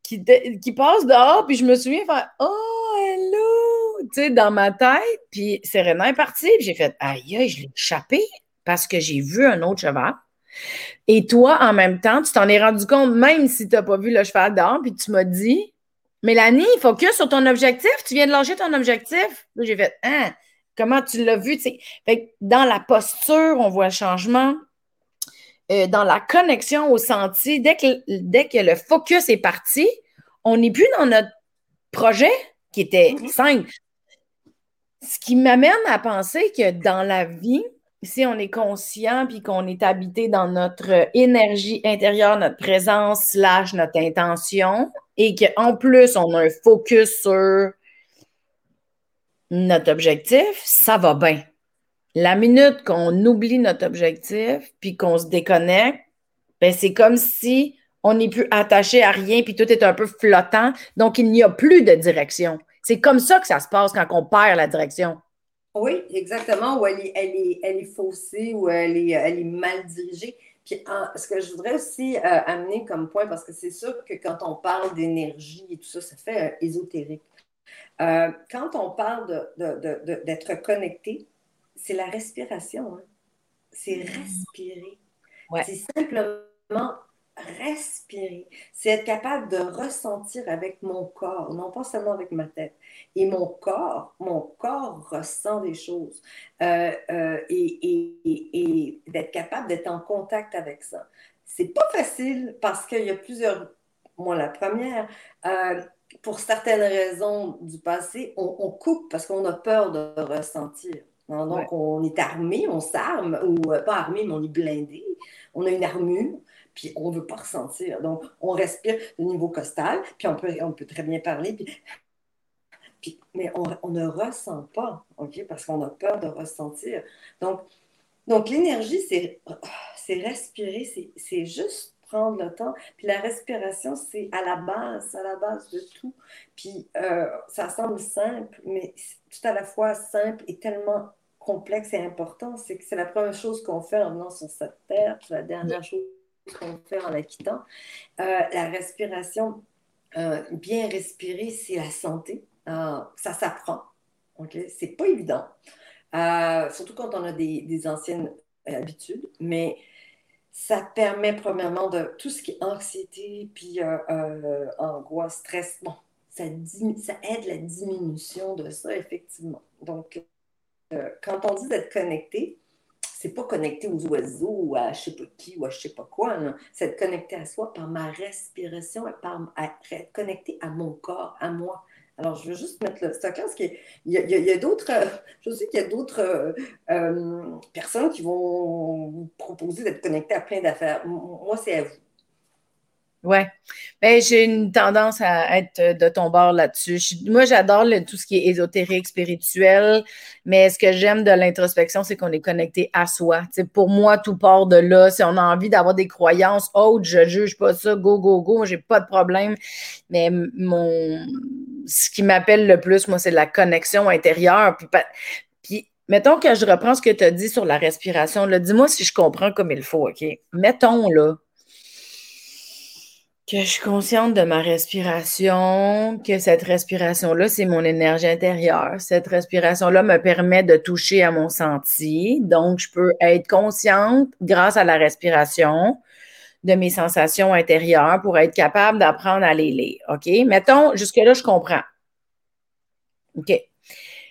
qui, qui passe dehors, puis je me souviens faire Oh, hello! Tu sais, dans ma tête, puis Serena est partie, puis j'ai fait Aïe, je l'ai échappé parce que j'ai vu un autre cheval. Et toi, en même temps, tu t'en es rendu compte, même si tu n'as pas vu le cheval dehors, puis tu m'as dit, Mélanie, focus sur ton objectif, tu viens de lâcher ton objectif. J'ai fait, hein, comment tu l'as vu? Fait dans la posture, on voit le changement. Euh, dans la connexion au sentier, dès que, dès que le focus est parti, on n'est plus dans notre projet qui était mm-hmm. simple. Ce qui m'amène à penser que dans la vie, si on est conscient puis qu'on est habité dans notre énergie intérieure, notre présence slash notre intention, et qu'en plus, on a un focus sur notre objectif, ça va bien. La minute qu'on oublie notre objectif puis qu'on se déconnecte, ben c'est comme si on n'est plus attaché à rien puis tout est un peu flottant. Donc, il n'y a plus de direction. C'est comme ça que ça se passe quand on perd la direction. Oui, exactement. Ou elle est, elle est, elle est faussée ou elle est, elle est mal dirigée. Puis ce que je voudrais aussi euh, amener comme point, parce que c'est sûr que quand on parle d'énergie et tout ça, ça fait euh, ésotérique. Euh, quand on parle d'être connecté, c'est la respiration. Hein. C'est mm. respirer. C'est simplement respirer. C'est être capable de ressentir avec mon corps, non pas seulement avec ma tête. Et mon corps, mon corps ressent des choses. Euh, euh, et, d'être capable d'être en contact avec ça. C'est pas facile parce qu'il y a plusieurs. Moi, la première, pour certaines raisons du passé, on, coupe parce qu'on a peur de ressentir. Hein, donc, on est armé, on s'arme, ou euh, pas armé, mais on est blindé. On a une armure, puis on ne veut pas ressentir. Donc, on respire au niveau costal, puis on peut, on peut très bien parler, puis, mais on, ne ressent pas, OK, parce qu'on a peur de ressentir. Donc, donc l'énergie, c'est respirer, c'est juste prendre le temps. Puis la respiration, c'est à la base, à la base de tout. Puis euh, ça semble simple, mais tout à la fois simple et tellement complexe et important. C'est que c'est la première chose qu'on fait en venant sur cette terre, puis la dernière chose qu'on fait en la quittant. Euh, la respiration, euh, bien respirer, c'est la santé. ça s'apprend. C'est pas évident. surtout quand on a des, anciennes habitudes, mais ça permet premièrement de tout ce qui est anxiété, puis euh, euh, angoisse, stress. Bon, ça, ça, aide la diminution de ça, effectivement. Donc, euh, quand on dit d'être connecté, c'est pas connecté aux oiseaux ou à je sais pas qui ou à je sais pas quoi. C'est être connecté à soi par ma respiration et par être connecté à mon corps, à moi. Alors, je veux juste mettre le stock parce qu'il y a, d'autres, euh, je sais qu'il y a d'autres euh, euh, personnes qui vont vous proposer d'être connectés à plein d'affaires. Moi, c'est à vous. Oui. Ben, j'ai une tendance à être de ton bord là-dessus. moi, j'adore tout ce qui est ésotérique, spirituel, mais ce que j'aime de l'introspection, c'est qu'on est connecté à soi. pour moi, tout part de là. Si on a envie d'avoir des croyances autres, je juge pas ça, go, go, go, j'ai pas de problème. Mais mon ce qui m'appelle le plus, moi, c'est la connexion intérieure. Puis, puis mettons que je reprends ce que tu as dit sur la respiration. Dis-moi si je comprends comme il faut, OK? Mettons là que je suis consciente de ma respiration, que cette respiration-là, c'est mon énergie intérieure. Cette respiration-là me permet de toucher à mon senti. Donc, je peux être consciente grâce à la respiration de mes sensations intérieures pour être capable d'apprendre à les lire. OK? Mettons, jusque-là, je comprends. OK?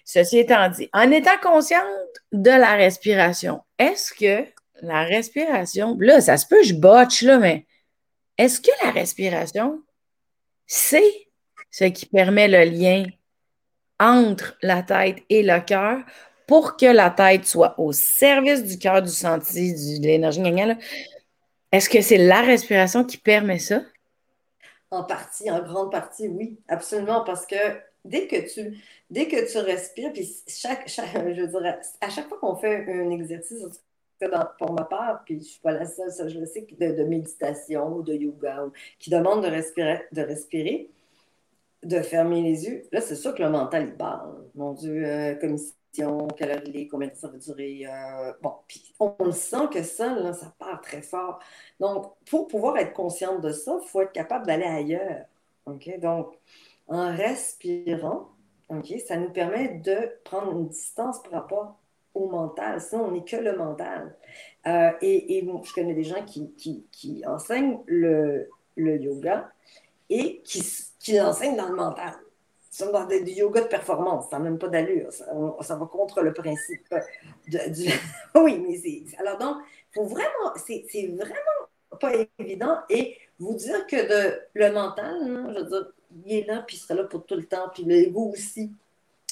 Ceci étant dit, en étant consciente de la respiration, est-ce que la respiration, là, ça se peut, je botche, là, mais est-ce que la respiration, c'est ce qui permet le lien entre la tête et le cœur pour que la tête soit au service du cœur, du senti, de l'énergie Est-ce que c'est la respiration qui permet ça? En partie, en grande partie, oui, absolument, parce que dès que tu, respires, puis je dirais, à chaque fois qu'on fait un exercice, pour ma part, puis je ne suis pas la seule, ça, je le sais, de, méditation ou de yoga, qui demande de respirer, de fermer les yeux. Là, c'est sûr que le mental, il parle. Mon Dieu, euh, commission, calories, combien de temps ça va durer. Euh, bon, puis on, le sent que ça, là, ça part très fort. Donc, pour pouvoir être consciente de ça, il faut être capable d'aller ailleurs. OK? Donc, en respirant, OK, ça nous permet de prendre une distance par rapport au mental. Sinon, on n'est que le mental. Euh, et, et je connais des gens qui, qui, enseignent le, le, yoga et qui, qui l'enseignent dans le mental. C'est dans du yoga de performance, ça n'a même pas d'allure. Ça, va contre le principe du. oui, mais c'est. Alors donc, faut vraiment. C'est vraiment pas évident. Et vous dire que de, le mental, hein, je veux dire, il est là, puis il sera là pour tout le temps, puis l'ego aussi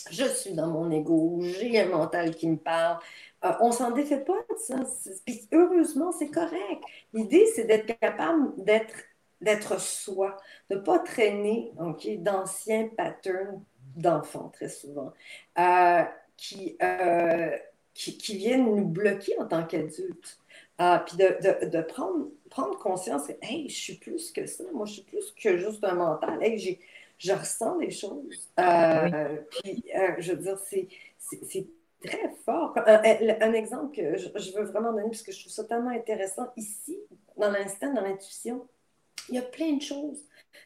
je suis dans mon ego, j'ai un mental qui me parle. Euh, on s'en défait pas de ça. Puis heureusement, c'est correct. L'idée, c'est d'être capable d'être soi, de ne pas traîner d'anciens patterns d'enfants, très souvent, euh, qui, euh, qui, qui, viennent nous bloquer en tant qu'adultes. puis de, de, prendre, prendre conscience que, hey, je suis plus que ça, moi, je suis plus que juste un mental. Hey, je ressens des choses. Euh, puis, je veux dire, c'est très fort. Un, exemple que je, veux vraiment donner, parce que je trouve ça tellement intéressant ici, dans l'instant, dans l'intuition il y a plein de choses.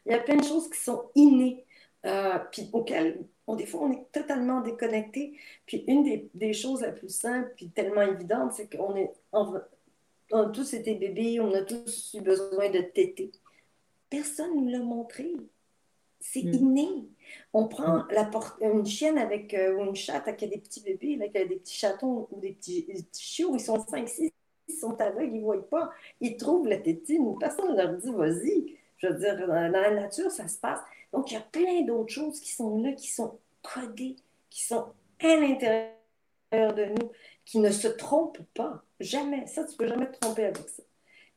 Il y a plein de choses qui sont innées, euh, puis auxquelles, on, des fois, on est totalement déconnecté. Puis une des, des, choses la plus simples, puis tellement évidente, c'est qu'on est, on, a tous été bébés, on a tous eu besoin de téter. Personne ne nous l'a montré. C'est mm. inné. On prend mm. la une chienne avec, euh, ou une chatte qui a des petits bébés, là, qui a des petits chatons ou des petits, des petits chiots, ils sont 5, 6, ils sont aveugles, ils ne voient pas. Ils trouvent la tétine. Personne ne leur dit, vas-y. Je veux dire, dans la nature, ça se passe. Donc, il y a plein d'autres choses qui sont là, qui sont codées, qui sont à l'intérieur de nous, qui ne se trompent pas. Jamais. Ça, tu ne peux jamais te tromper avec ça.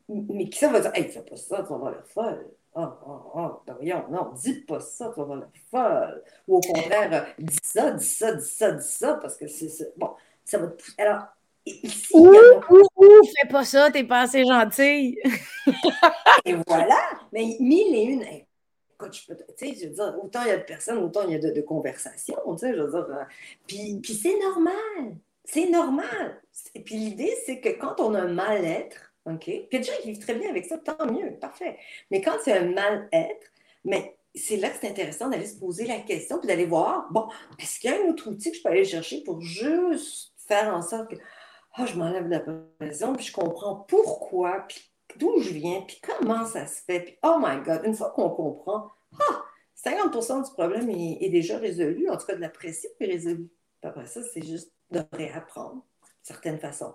Mais qui ça va dire, hey, fais pas ça, tu vas avoir l'air folle. Oh, oh, oh, ben voyons, non, dis pas ça, tu vas l'air folle. Ou au contraire, dis ça, dis ça, dis ça, dis ça, parce que c'est. Bon, ça va te pousser. Alors, ouh, ouh, ouh, fais pas ça, t'es pas assez gentille. et voilà, mais mille et une. Écoute, je peux, tu sais, je veux dire, autant il y a de personnes, autant il y a de, conversations, tu sais, je veux dire. Euh, puis, puis c'est normal, c'est normal. Et puis l'idée, c'est que quand on a un mal-être, OK, puis il y des gens qui vivent très bien avec ça, tant mieux, parfait. Mais quand c'est un mal-être, mais c'est là que c'est intéressant d'aller se poser la question puis d'aller voir, bon, est-ce qu'il y a un autre outil que je peux aller chercher pour juste faire en sorte que oh, je m'enlève la pression, puis je comprends pourquoi, puis d'où je viens, puis comment ça se fait, puis oh my God, une fois qu'on comprend, ah, 50% du problème est, déjà résolu, en tout cas de la pression est résolue. après ça, c'est juste de réapprendre, de certaines façons.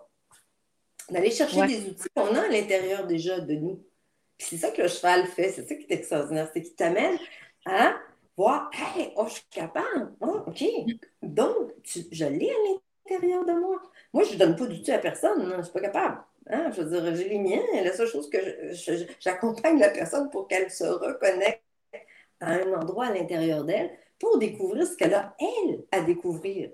D'aller chercher des outils qu'on a à l'intérieur déjà de nous. Puis c'est ça que le cheval fait, c'est ça qui est extraordinaire, c'est qu'il t'amène à voir, hey, oh, je suis capable, oh, OK. Donc, je l'ai à l'intérieur de moi. Moi, je ne donne pas du tout à personne. Je ne suis pas capable. Hein? Je veux dire, j'ai les miens. La seule chose que j'accompagne la personne pour qu'elle se reconnecte à un endroit à l'intérieur d'elle pour découvrir ce qu'elle a, elle, à découvrir.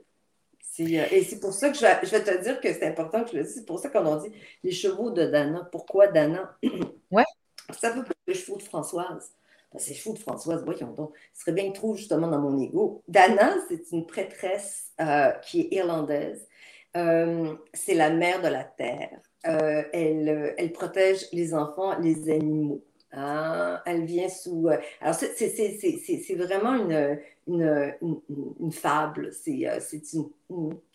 Euh, et c'est pour ça que je vais, te dire que c'est important que je le dise. C'est pour ça qu'on a dit les chevaux de Dana. Pourquoi Dana? Ouais. Ça peut pas les chevaux de Françoise. C'est chevaux de Françoise, voyons donc. Ce serait bien que trouve justement dans mon ego. Dana, c'est une prêtresse euh, qui est irlandaise euh, c'est la mère de la terre. Euh, elle, euh, elle, protège les enfants, les animaux. Hein. Elle vient sous. alors, c'est vraiment une, une, fable. C'est une,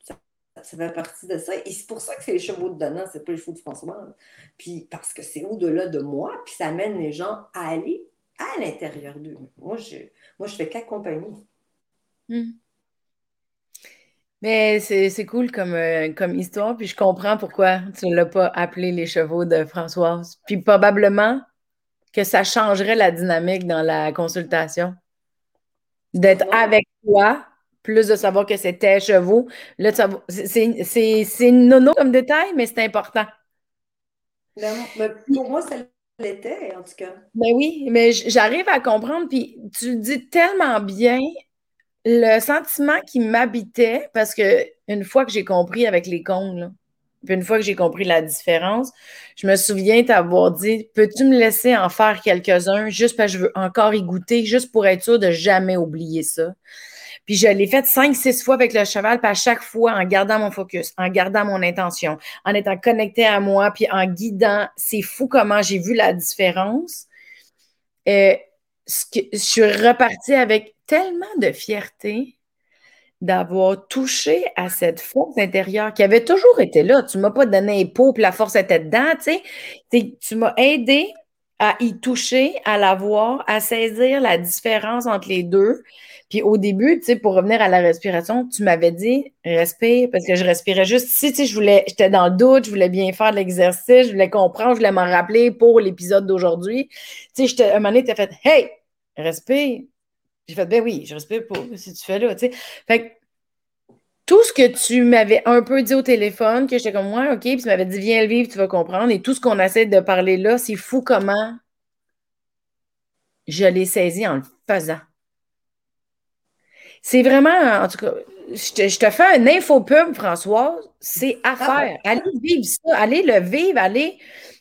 ça, fait partie de ça. Et c'est pour ça que c'est les chevaux de Donnant, c'est pas les chevaux de François. Puis parce que c'est au-delà de moi, puis ça amène les gens à aller à l'intérieur d'eux. Moi, je, moi, je fais qu'accompagner. Mmh. Mais c'est cool comme, euh, comme histoire, puis je comprends pourquoi tu ne l'as pas appelé les chevaux de Françoise. Puis probablement que ça changerait la dynamique dans la consultation. D'être avec toi, plus de savoir que c'était chevaux. Là, c'est nono comme détail, mais c'est important. pour moi, ça l'était, en tout cas. Ben oui, mais j'arrive à comprendre, puis tu dis tellement bien le sentiment qui m'habitait, parce que une fois que j'ai compris avec les cons, puis une fois que j'ai compris la différence, je me souviens t'avoir dit Peux-tu me laisser en faire quelques-uns juste parce que je veux encore y goûter, juste pour être sûr de jamais oublier ça? Puis je l'ai fait cinq, six fois avec le cheval, puis à chaque fois en gardant mon focus, en gardant mon intention, en étant connecté à moi, puis en guidant. C'est fou comment j'ai vu la différence. Euh, je suis repartie avec tellement de fierté d'avoir touché à cette force intérieure qui avait toujours été là. Tu ne m'as pas donné pot, puis la force était dedans, tu sais. Tu m'as aidé à y toucher, à la voir, à saisir la différence entre les deux. Puis au début, tu pour revenir à la respiration, tu m'avais dit respire parce que je respirais juste. Si, tu sais, je voulais, j'étais dans le doute, je voulais bien faire l'exercice, je voulais comprendre, je voulais m'en rappeler pour l'épisode d'aujourd'hui. Tu sais, un moment donné, tu as fait Hey, respire. J'ai fait, ben oui, je respire pas, si tu fais là, tu sais. Fait tout ce que tu m'avais un peu dit au téléphone, que j'étais comme moi, OK, puis tu m'avais dit viens le vivre, tu vas comprendre. Et tout ce qu'on essaie de parler là, c'est fou comment je l'ai saisi en le faisant. C'est vraiment, en tout cas, je te, fais un infopub, Françoise. C'est à ah faire. Allez vivre ça, allez le vivre, allez,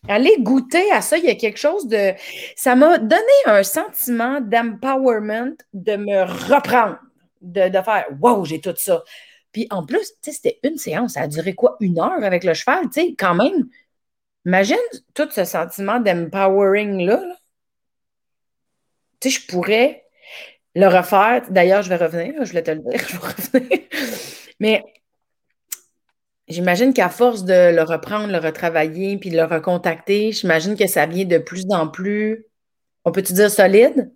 allez goûter à ça. Il y a quelque chose de. Ça m'a donné un sentiment d'empowerment de me reprendre, de, faire Wow, j'ai tout ça. Puis en plus, c'était une séance. Ça a duré quoi? Une heure avec le cheval, tu sais, quand même. Imagine tout ce sentiment d'empowering-là. Tu sais, je pourrais le refaire. D'ailleurs, je vais revenir. Je voulais te le dire. Je vais revenir. Mais j'imagine qu'à force de le reprendre, le retravailler, puis de le recontacter, j'imagine que ça vient de plus en plus, on peut-tu dire solide?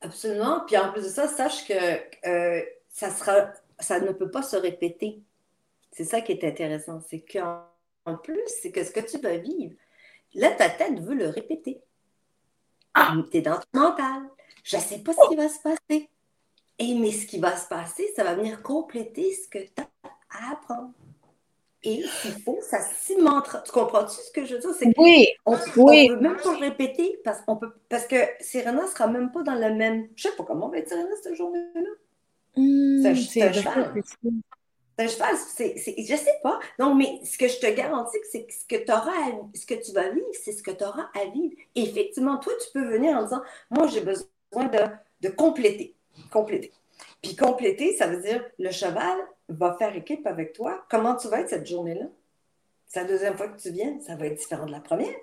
Absolument. Puis en plus de ça, sache que euh, ça sera ça ne peut pas se répéter. C'est ça qui est intéressant. C'est qu'en plus, c'est que ce que tu vas vivre, là, ta tête veut le répéter. Ah! Tu es dans ton mental. Je ne sais pas ce qui va se passer. Et mais ce qui va se passer, ça va venir compléter ce que tu as à apprendre. Et s'il faut, ça cimentera. Tu comprends-tu ce que je veux dire? C'est oui, on, oui. peut même pas le répéter parce, qu'on peut, parce que Serena ne sera même pas dans le même. Je ne sais pas comment va être Serena cette journée-là. Mmh, c'est un, cheval. C'est un cheval. je sais pas. Non, mais ce que je te garantis, c'est que ce que, auras ce que tu vas vivre, c'est ce que tu auras à vivre. effectivement, toi, tu peux venir en disant Moi, j'ai besoin de, de compléter. Compléter. Puis compléter, ça veut dire le cheval va faire équipe avec toi. Comment tu vas être cette journée-là? C'est la deuxième fois que tu viens, ça va être différent de la première.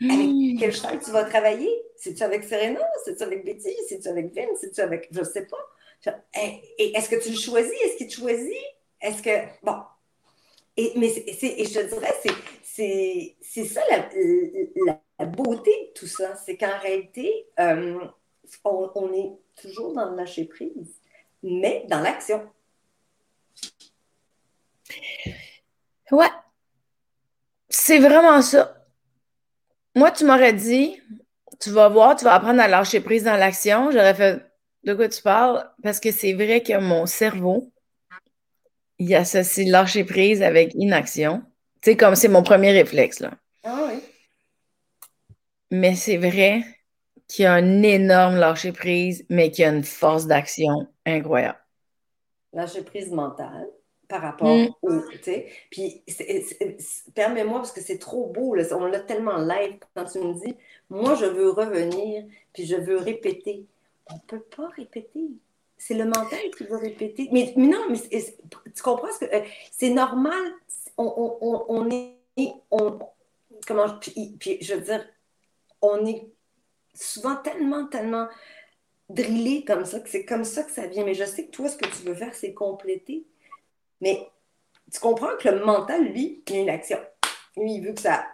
Avec mmh. quel cheval tu vas travailler? C'est-tu avec Serena? C'est-tu avec Betty? C'est-tu avec Vince? C'est-tu avec. Je ne sais pas. Et est-ce que tu le choisis? Est-ce qu'il te choisit? Est-ce que. Bon. Et, mais et je te dirais, c'est ça la, beauté de tout ça. C'est qu'en réalité, euh, on, est toujours dans le lâcher prise, mais dans l'action. Ouais. C'est vraiment ça. Moi, tu m'aurais dit, tu vas voir, tu vas apprendre à lâcher prise dans l'action. J'aurais fait, de quoi tu parles? Parce que c'est vrai que mon cerveau, il associe lâcher prise avec inaction. Tu sais, comme c'est mon premier réflexe, là. Ah oui. Mais c'est vrai qu'il y a un énorme lâcher prise, mais qu'il y a une force d'action incroyable. Lâcher prise mentale par rapport mm. au. Puis, permets-moi, parce que c'est trop beau, là, on l'a tellement live quand tu me dis, moi, je veux revenir, puis je veux répéter on ne peut pas répéter. C'est le mental qui veut répéter. Mais, non, mais tu comprends ce que. Euh, c'est normal. On, est. comment. Puis, je veux dire, on est souvent tellement, tellement drillé comme ça que c'est comme ça que ça vient. Mais je sais que toi, ce que tu veux faire, c'est compléter. Mais tu comprends que le mental, lui, il a une action. Lui, il veut que ça.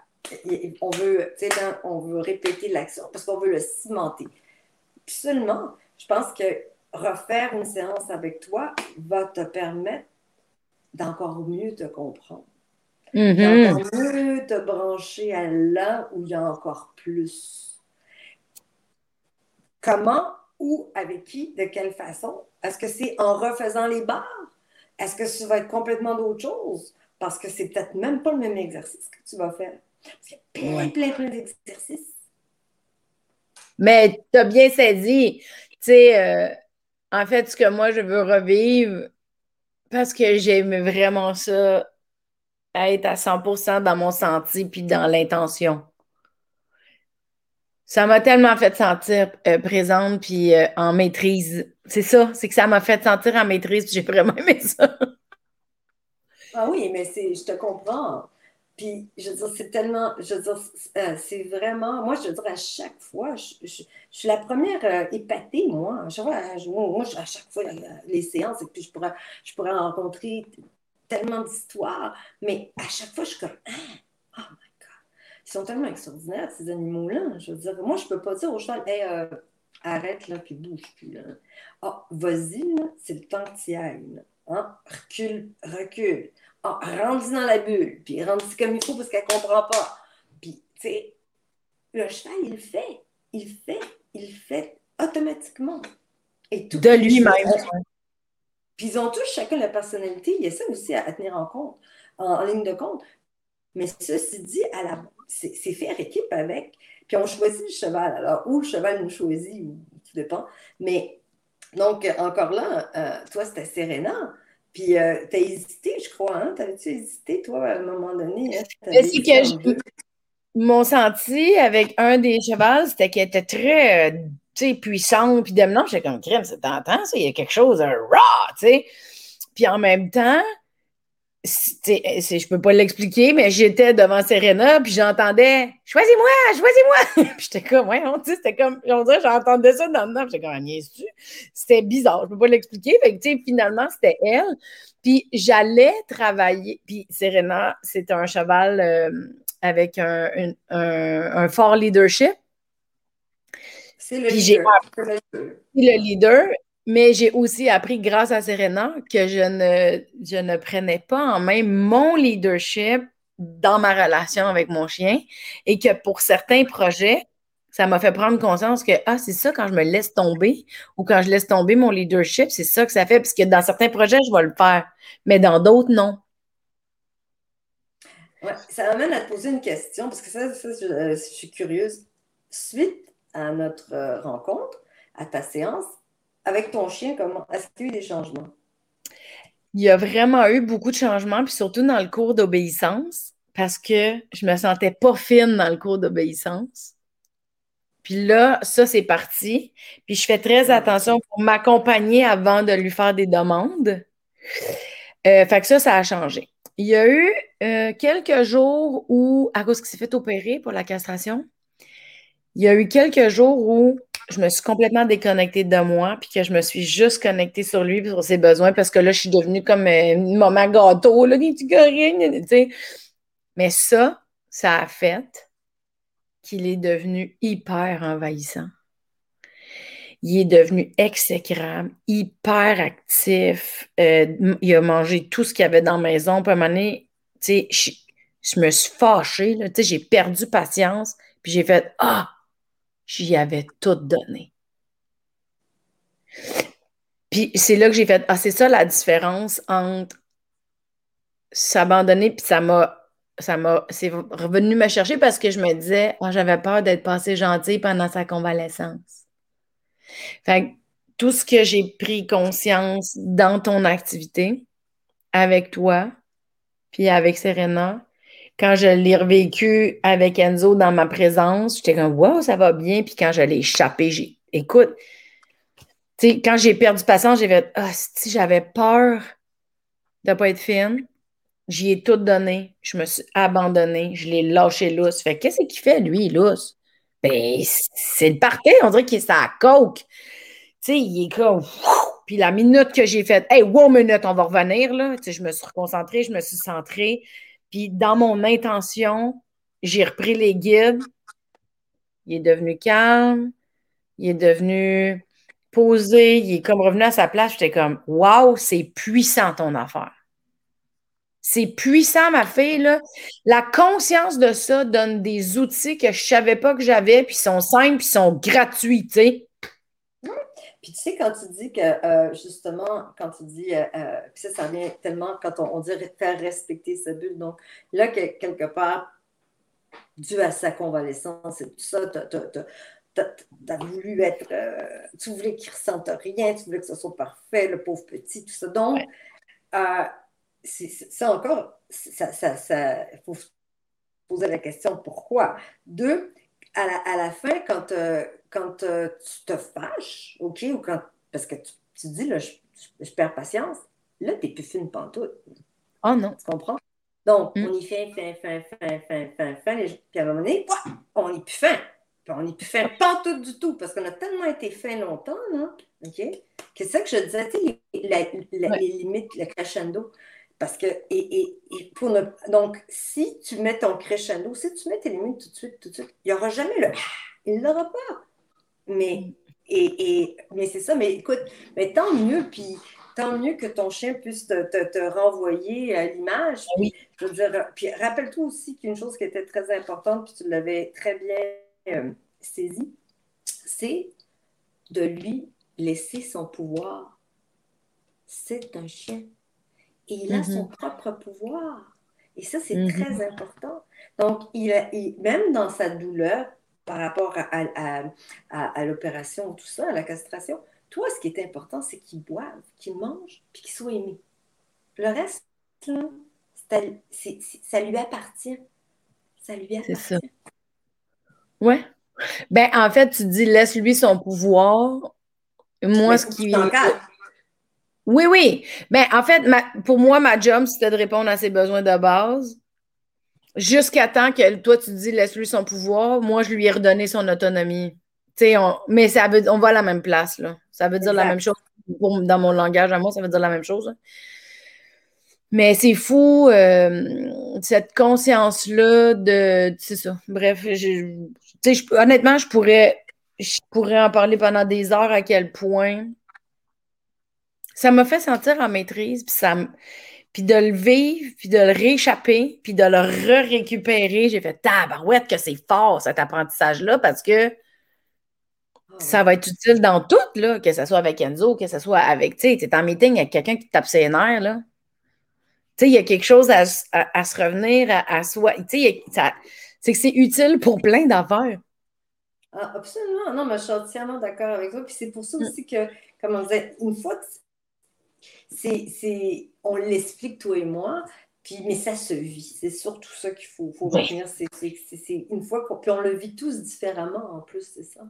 On veut, on veut répéter l'action parce qu'on veut le cimenter seulement, je pense que refaire une séance avec toi va te permettre d'encore mieux te comprendre. Mm-hmm. D'encore mieux te brancher à là où il y a encore plus. Comment, où, avec qui, de quelle façon? Est-ce que c'est en refaisant les barres? Est-ce que ça va être complètement d'autre chose? Parce que c'est peut-être même pas le même exercice que tu vas faire. Parce qu'il y a plein, plein, plein d'exercices mais tu as bien saisi, tu sais, euh, en fait, ce que moi, je veux revivre, parce que j'aime vraiment ça, être à 100% dans mon senti puis dans l'intention. Ça m'a tellement fait sentir euh, présente puis euh, en maîtrise. C'est ça, c'est que ça m'a fait sentir en maîtrise j'ai vraiment aimé ça. Ah oui, mais je te comprends. Puis, je veux dire, c'est tellement, je veux dire, euh, c'est vraiment, moi, je veux dire, à chaque fois, je, suis la première épatée, moi. Fois, moi, à chaque fois, les séances, et puis je pourrais, je rencontrer tellement d'histoires, mais à chaque fois, je suis comme, ah, oh Ils sont tellement extraordinaires, ces animaux-là. Je veux dire, moi, je peux pas dire au cheval, hey, euh, arrête, là, puis bouge plus, là. Ah, vas-y, c'est le temps que tu ailles. Hein? Recule, recule ah, rentre dans la bulle, puis rentre comme il faut parce qu'elle ne comprend pas. Puis, tu sais, le cheval, il fait, il fait, il fait automatiquement. Et tout de lui-même. Puis ils ont tous chacun la personnalité. Il y a ça aussi à, tenir en compte, en, ligne de compte. Mais ceci dit, à la, c'est, faire équipe avec. Puis on choisit le cheval. Alors, où le cheval nous choisit, tout dépend. Mais donc, encore là, euh, toi, c'était Serena. Puis, euh, tu as hésité, je crois, hein? T'avais-tu hésité, toi, à un moment donné? Hein? C'est que je... mon senti avec un des chevals, c'était qu'elle était très euh, puissante, puis dominante. J'étais comme, crème, c'est tentant, ça, il y a quelque chose, un raw, tu sais. Puis en même temps, je peux pas l'expliquer, mais j'étais devant Serena, puis j'entendais Choisis-moi, choisis-moi! puis j'étais comme, ouais, on c'était comme, on dirait, j'entendais ça dans le temps, j'étais comme, ah, C'était bizarre, je peux pas l'expliquer. Fait que, tu sais, finalement, c'était elle. Puis j'allais travailler, puis Serena, c'était un cheval euh, avec un, un, fort leadership. C'est le leader. Le leader. Mais j'ai aussi appris, grâce à Serena, que je ne, je ne prenais pas en main mon leadership dans ma relation avec mon chien et que pour certains projets, ça m'a fait prendre conscience que, ah, c'est ça quand je me laisse tomber ou quand je laisse tomber mon leadership, c'est ça que ça fait. Parce que dans certains projets, je vais le faire, mais dans d'autres, non. Ouais, ça m'amène à te poser une question, parce que ça, je, je, suis curieuse. Suite à notre euh, rencontre, à ta séance, avec ton chien, comment est-ce qu'il y a eu des changements? Il y a vraiment eu beaucoup de changements, puis surtout dans le cours d'obéissance, parce que je me sentais pas fine dans le cours d'obéissance. Puis là, ça, c'est parti. Puis je fais très attention pour m'accompagner avant de lui faire des demandes. Euh, fait que ça, ça a changé. Il y a eu euh, quelques jours où, à cause qu'il s'est fait opérer pour la castration, il y a eu quelques jours où je me suis complètement déconnectée de moi, puis que je me suis juste connectée sur lui, sur ses besoins, parce que là, je suis devenue comme euh, une maman gâteau, là, tu sais. Mais ça, ça a fait qu'il est devenu hyper envahissant. Il est devenu exécrable, hyper actif. Euh, il a mangé tout ce qu'il y avait dans la maison. Puis à un moment donné, tu sais, je, me suis fâchée, tu sais, j'ai perdu patience, puis j'ai fait Ah! J'y avais tout donné. Puis c'est là que j'ai fait, ah, c'est ça la différence entre s'abandonner, puis ça m'a, ça m'a, c'est revenu me chercher parce que je me disais, ah, j'avais peur d'être passé gentil pendant sa convalescence. Fait tout ce que j'ai pris conscience dans ton activité, avec toi, puis avec Serena, quand je l'ai revécu avec Enzo dans ma présence, j'étais comme Wow, ça va bien. Puis quand je l'ai échappé, j'ai écoute, quand j'ai perdu patience, j'ai fait Ah, si j'avais peur de ne pas être fine, j'y ai tout donné. Je me suis abandonnée. Je l'ai lâché lousse. Fait qu'est-ce qu'il fait, lui, lousse? Ben, c'est le parquet. On dirait qu'il est à coke. Tu sais, il est comme. Puis la minute que j'ai fait, hey, wow, minute, on va revenir, là. Tu sais, je me suis reconcentrée, je me suis centrée. Puis dans mon intention, j'ai repris les guides. Il est devenu calme. Il est devenu posé. Il est comme revenu à sa place. J'étais comme, waouh, c'est puissant ton affaire. C'est puissant, ma fille. Là. La conscience de ça donne des outils que je ne savais pas que j'avais, puis sont simples, puis sont gratuits. Puis tu sais, quand tu dis que, euh, justement, quand tu dis, euh, euh, puis ça, ça vient tellement quand on, dit faire respecter sa bulle. Donc là, quelque part, dû à sa convalescence et tout ça, tu as, voulu être, tu voulais qu'il ne ressente rien, tu voulais que ce soit parfait, le pauvre petit, tout ça. Donc, ça encore, ça, ça, ça, faut se poser la question pourquoi? Deux, à la, à la fin, quand quand euh, tu te fâches, OK, ou quand. Parce que tu, tu dis, là, je, perds patience, là, tu n'es plus fine pantoute. Oh non. Tu comprends? Donc, mm. on y fait fin, fin, fin, fin, fin, fin, puis à un moment donné, on n'est plus fin. Puis on n'est plus fin pantoute du tout, parce qu'on a tellement été fin longtemps, là, OK? Que c'est ça que je disais, tu sais, les limites, le crescendo. Parce que, et, et, pour ne, donc, si tu mets ton crescendo, si tu mets tes limites tout de suite, tout de suite, il n'y aura jamais le il ne l'aura pas. Mais, et, mais c'est ça, mais écoute, mais tant mieux, puis tant mieux que ton chien puisse te, renvoyer à l'image. Oui. Je veux dire, puis rappelle-toi aussi qu'une chose qui était très importante, puis tu l'avais très bien euh, saisi, c'est de lui laisser son pouvoir. c'est un chien. Et il a son mm-hmm. propre pouvoir. Et ça, c'est mm-hmm. très important. Donc, il, même dans sa douleur, par rapport à, à, l'opération, tout ça, à la castration, toi, ce qui est important, c'est qu'il boive, qu'il mange, puis qu'il soit aimé. Le reste, ça lui appartient. Ça lui appartient. C'est ça. Ouais. Ben, en fait, tu dis laisse-lui son pouvoir. Moi, ce qui. Oui, oui. Ben, en fait, pour moi, ma job, c'était de répondre à ses besoins de base. Jusqu'à temps que toi, tu dis laisse-lui son pouvoir. Moi, je lui ai redonné son autonomie. On, mais ça veut, on va à la même place. Là. Ça veut dire la même chose. dans mon langage à moi, ça veut dire la même chose. Mais c'est fou, euh, cette conscience-là de. C'est ça. Bref, je, honnêtement, je pourrais, je pourrais en parler pendant des heures à quel point ça m'a fait sentir en maîtrise, puis ça puis de le vivre, puis de le rééchapper, puis de le re-récupérer. J'ai fait tabarouette que c'est fort cet apprentissage-là parce que ah ça va être utile dans tout, là, que ce soit avec Enzo, que ce soit avec, tu sais, tu es en meeting avec quelqu'un qui te tape ses nerfs, là. Tu sais, il y a quelque chose à, se revenir à, soi. Tu sais, c'est que c'est utile pour plein d'affaires. Ah, absolument. Non, mais je suis entièrement d'accord avec toi. Puis c'est pour ça mm. aussi que, comme on disait, une fois, c'est, on l'explique, toi et moi, puis, mais ça se vit. C'est surtout ça qu'il faut, faut retenir. C'est, une fois qu'on puis on le vit tous différemment en plus, c'est ça.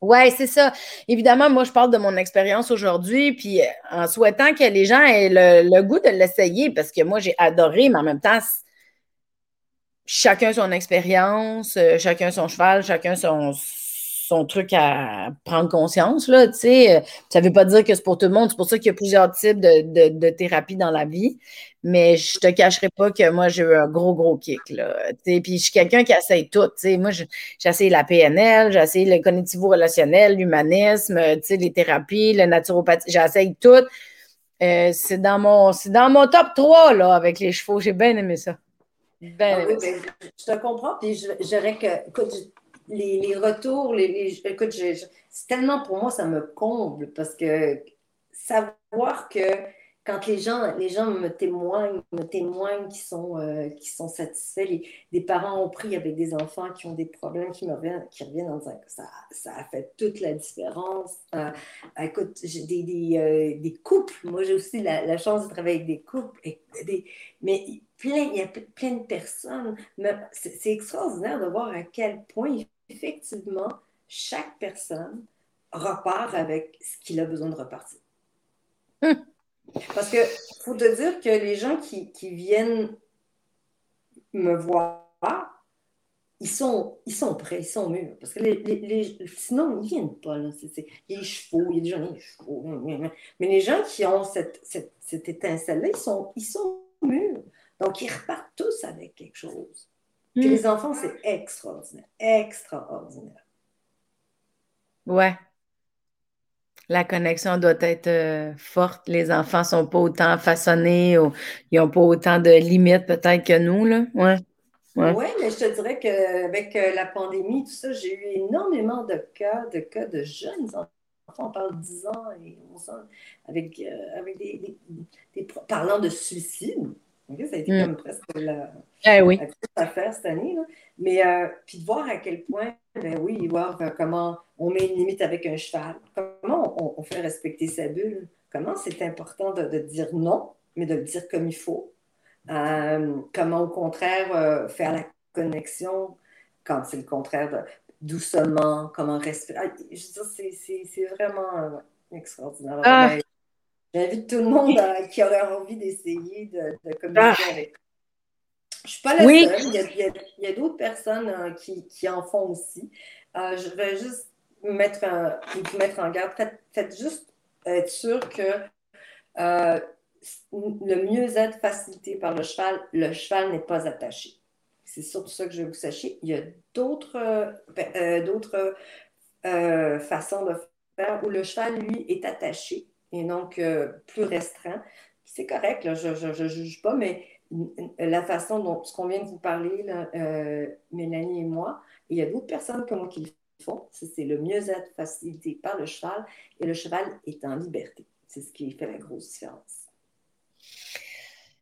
Oui, c'est ça. Évidemment, moi, je parle de mon expérience aujourd'hui, puis euh, en souhaitant que les gens aient le, goût de l'essayer, parce que moi, j'ai adoré, mais en même temps, chacun son expérience, euh, chacun son cheval, chacun son, son truc à prendre conscience. Là, sais. ça ne veut pas dire que c'est pour tout le monde. C'est pour ça qu'il y a plusieurs types de, de, thérapies dans la vie. Mais je te cacherai pas que moi, j'ai eu un gros, gros kick. Là, puis je suis quelqu'un qui essaye tout. sais. Moi, j'ai essayé la PNL, j'ai essayé le cognitivo-relationnel, l'humanisme, les thérapies, la naturopathie. J'essaye tout. Euh, c'est dans mon dans mon top 3 là, avec les chevaux. J'ai bien aimé ça. Ben, ben, je te comprends. Puis je, dirais que, les, retours, les, écoute, c'est tellement pour moi, ça me comble parce que savoir que quand les gens, les gens me témoignent, me témoignent qu'ils sont, euh, sont satisfaits, les, des parents ont pris avec des enfants qui ont des problèmes, qui, me reviennent, qui reviennent en disant ça, ça a fait toute la différence. Euh, écoute, j'ai des, euh, des, couples, moi j'ai aussi la, chance de travailler avec des couples, mais plein, il y a plein de personnes. C'est extraordinaire de voir à quel point effectivement, chaque personne repart avec ce qu'il a besoin de repartir. Hum. Parce que faut te dire que les gens qui, viennent me voir, ils sont, ils sont prêts, ils sont mûrs. Parce que les, sinon, ils ne viennent pas. Là. il y a des chevaux, il y a des gens, des chevaux. Mais les gens qui ont cette, cette, étincelle-là, ils sont, ils sont mûrs. Donc, ils repartent tous avec quelque chose. Puis les enfants, c'est extraordinaire. Extraordinaire. Ouais. La connexion doit être euh, forte. Les enfants ne sont pas autant façonnés ou ils n'ont pas autant de limites peut-être que nous. Là. Ouais. Oui, mais je te dirais qu'avec euh, la pandémie, tout ça, j'ai eu énormément de cas, de cas de jeunes enfants. On parle de 10 ans et 11 ans, avec, euh, avec des, parlant de suicide. Ça a été mm. comme presque la, eh oui. affaire cette année. Mais euh, puis de voir à quel point, ben oui, voir euh, comment on met une limite avec un cheval, comment on, fait respecter sa bulle, comment c'est important de, dire non, mais de le dire comme il faut. Euh, comment au contraire faire la connexion quand c'est le contraire de doucement, comment respirer. Ah, je veux dire, c'est vraiment extraordinaire. Ah. J'invite tout le monde qui aurait envie d'essayer de, de communiquer ah. avec je ne suis pas la seule. Il y a, d'autres personnes euh, qui, qui, en font aussi. Euh, je vais juste mettre, vous mettre en garde. Faites, juste être sûr que euh, le mieux-être facilité par le cheval, le cheval n'est pas attaché. C'est surtout ça que je veux que vous sachiez. Il y a d'autres ben, d'autres façons de faire où le cheval, lui, est attaché et donc plus restreint. C'est correct, là, je ne juge pas, mais la façon dont ce qu'on vient de vous parler, euh, Mélanie et moi, il y a d'autres personnes comme moi qui le font. C'est le mieux-être facilité par le cheval et le cheval est en liberté. c'est ce qui fait la grosse différence.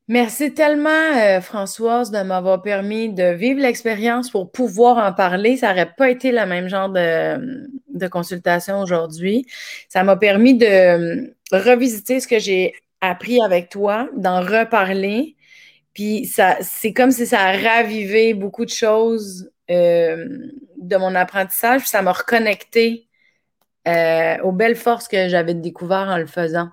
Merci tellement, euh, Françoise, de m'avoir permis de vivre l'expérience pour pouvoir en parler. Ça n'aurait pas été le même genre de, consultation aujourd'hui. Ça m'a permis de euh, revisiter ce que j'ai appris avec toi, d'en reparler. Puis ça, c'est comme si ça a ravivé beaucoup de choses euh, de mon apprentissage. Puis ça m'a reconnecté aux belles forces que j'avais découvertes en le faisant.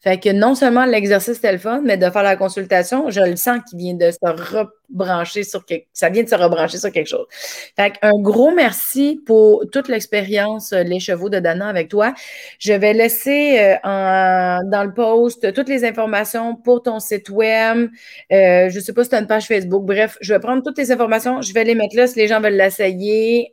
Fait que non seulement l'exercice fun, mais de faire la consultation, je le sens qu'il vient de se rebrancher sur quelque ça vient de se rebrancher sur quelque chose. Fait un gros merci pour toute l'expérience, euh, les chevaux de Dana avec toi. Je vais laisser euh, dans le post toutes les informations pour ton site web. Euh, je ne sais pas si tu as une page Facebook. Bref, je vais prendre toutes les informations, je vais les mettre là si les gens veulent l'essayer.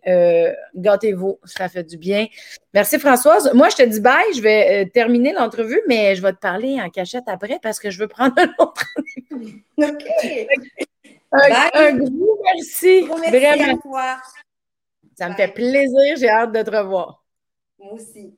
gâtez-vous, ça fait du bien. Merci Françoise. Moi, je te dis bye. Je vais terminer l'entrevue, mais je vais te parler en cachette après parce que je veux prendre un autre. OK. Un, gros merci. Vraiment. toi. Ça me fait plaisir. J'ai hâte de te revoir. Moi aussi.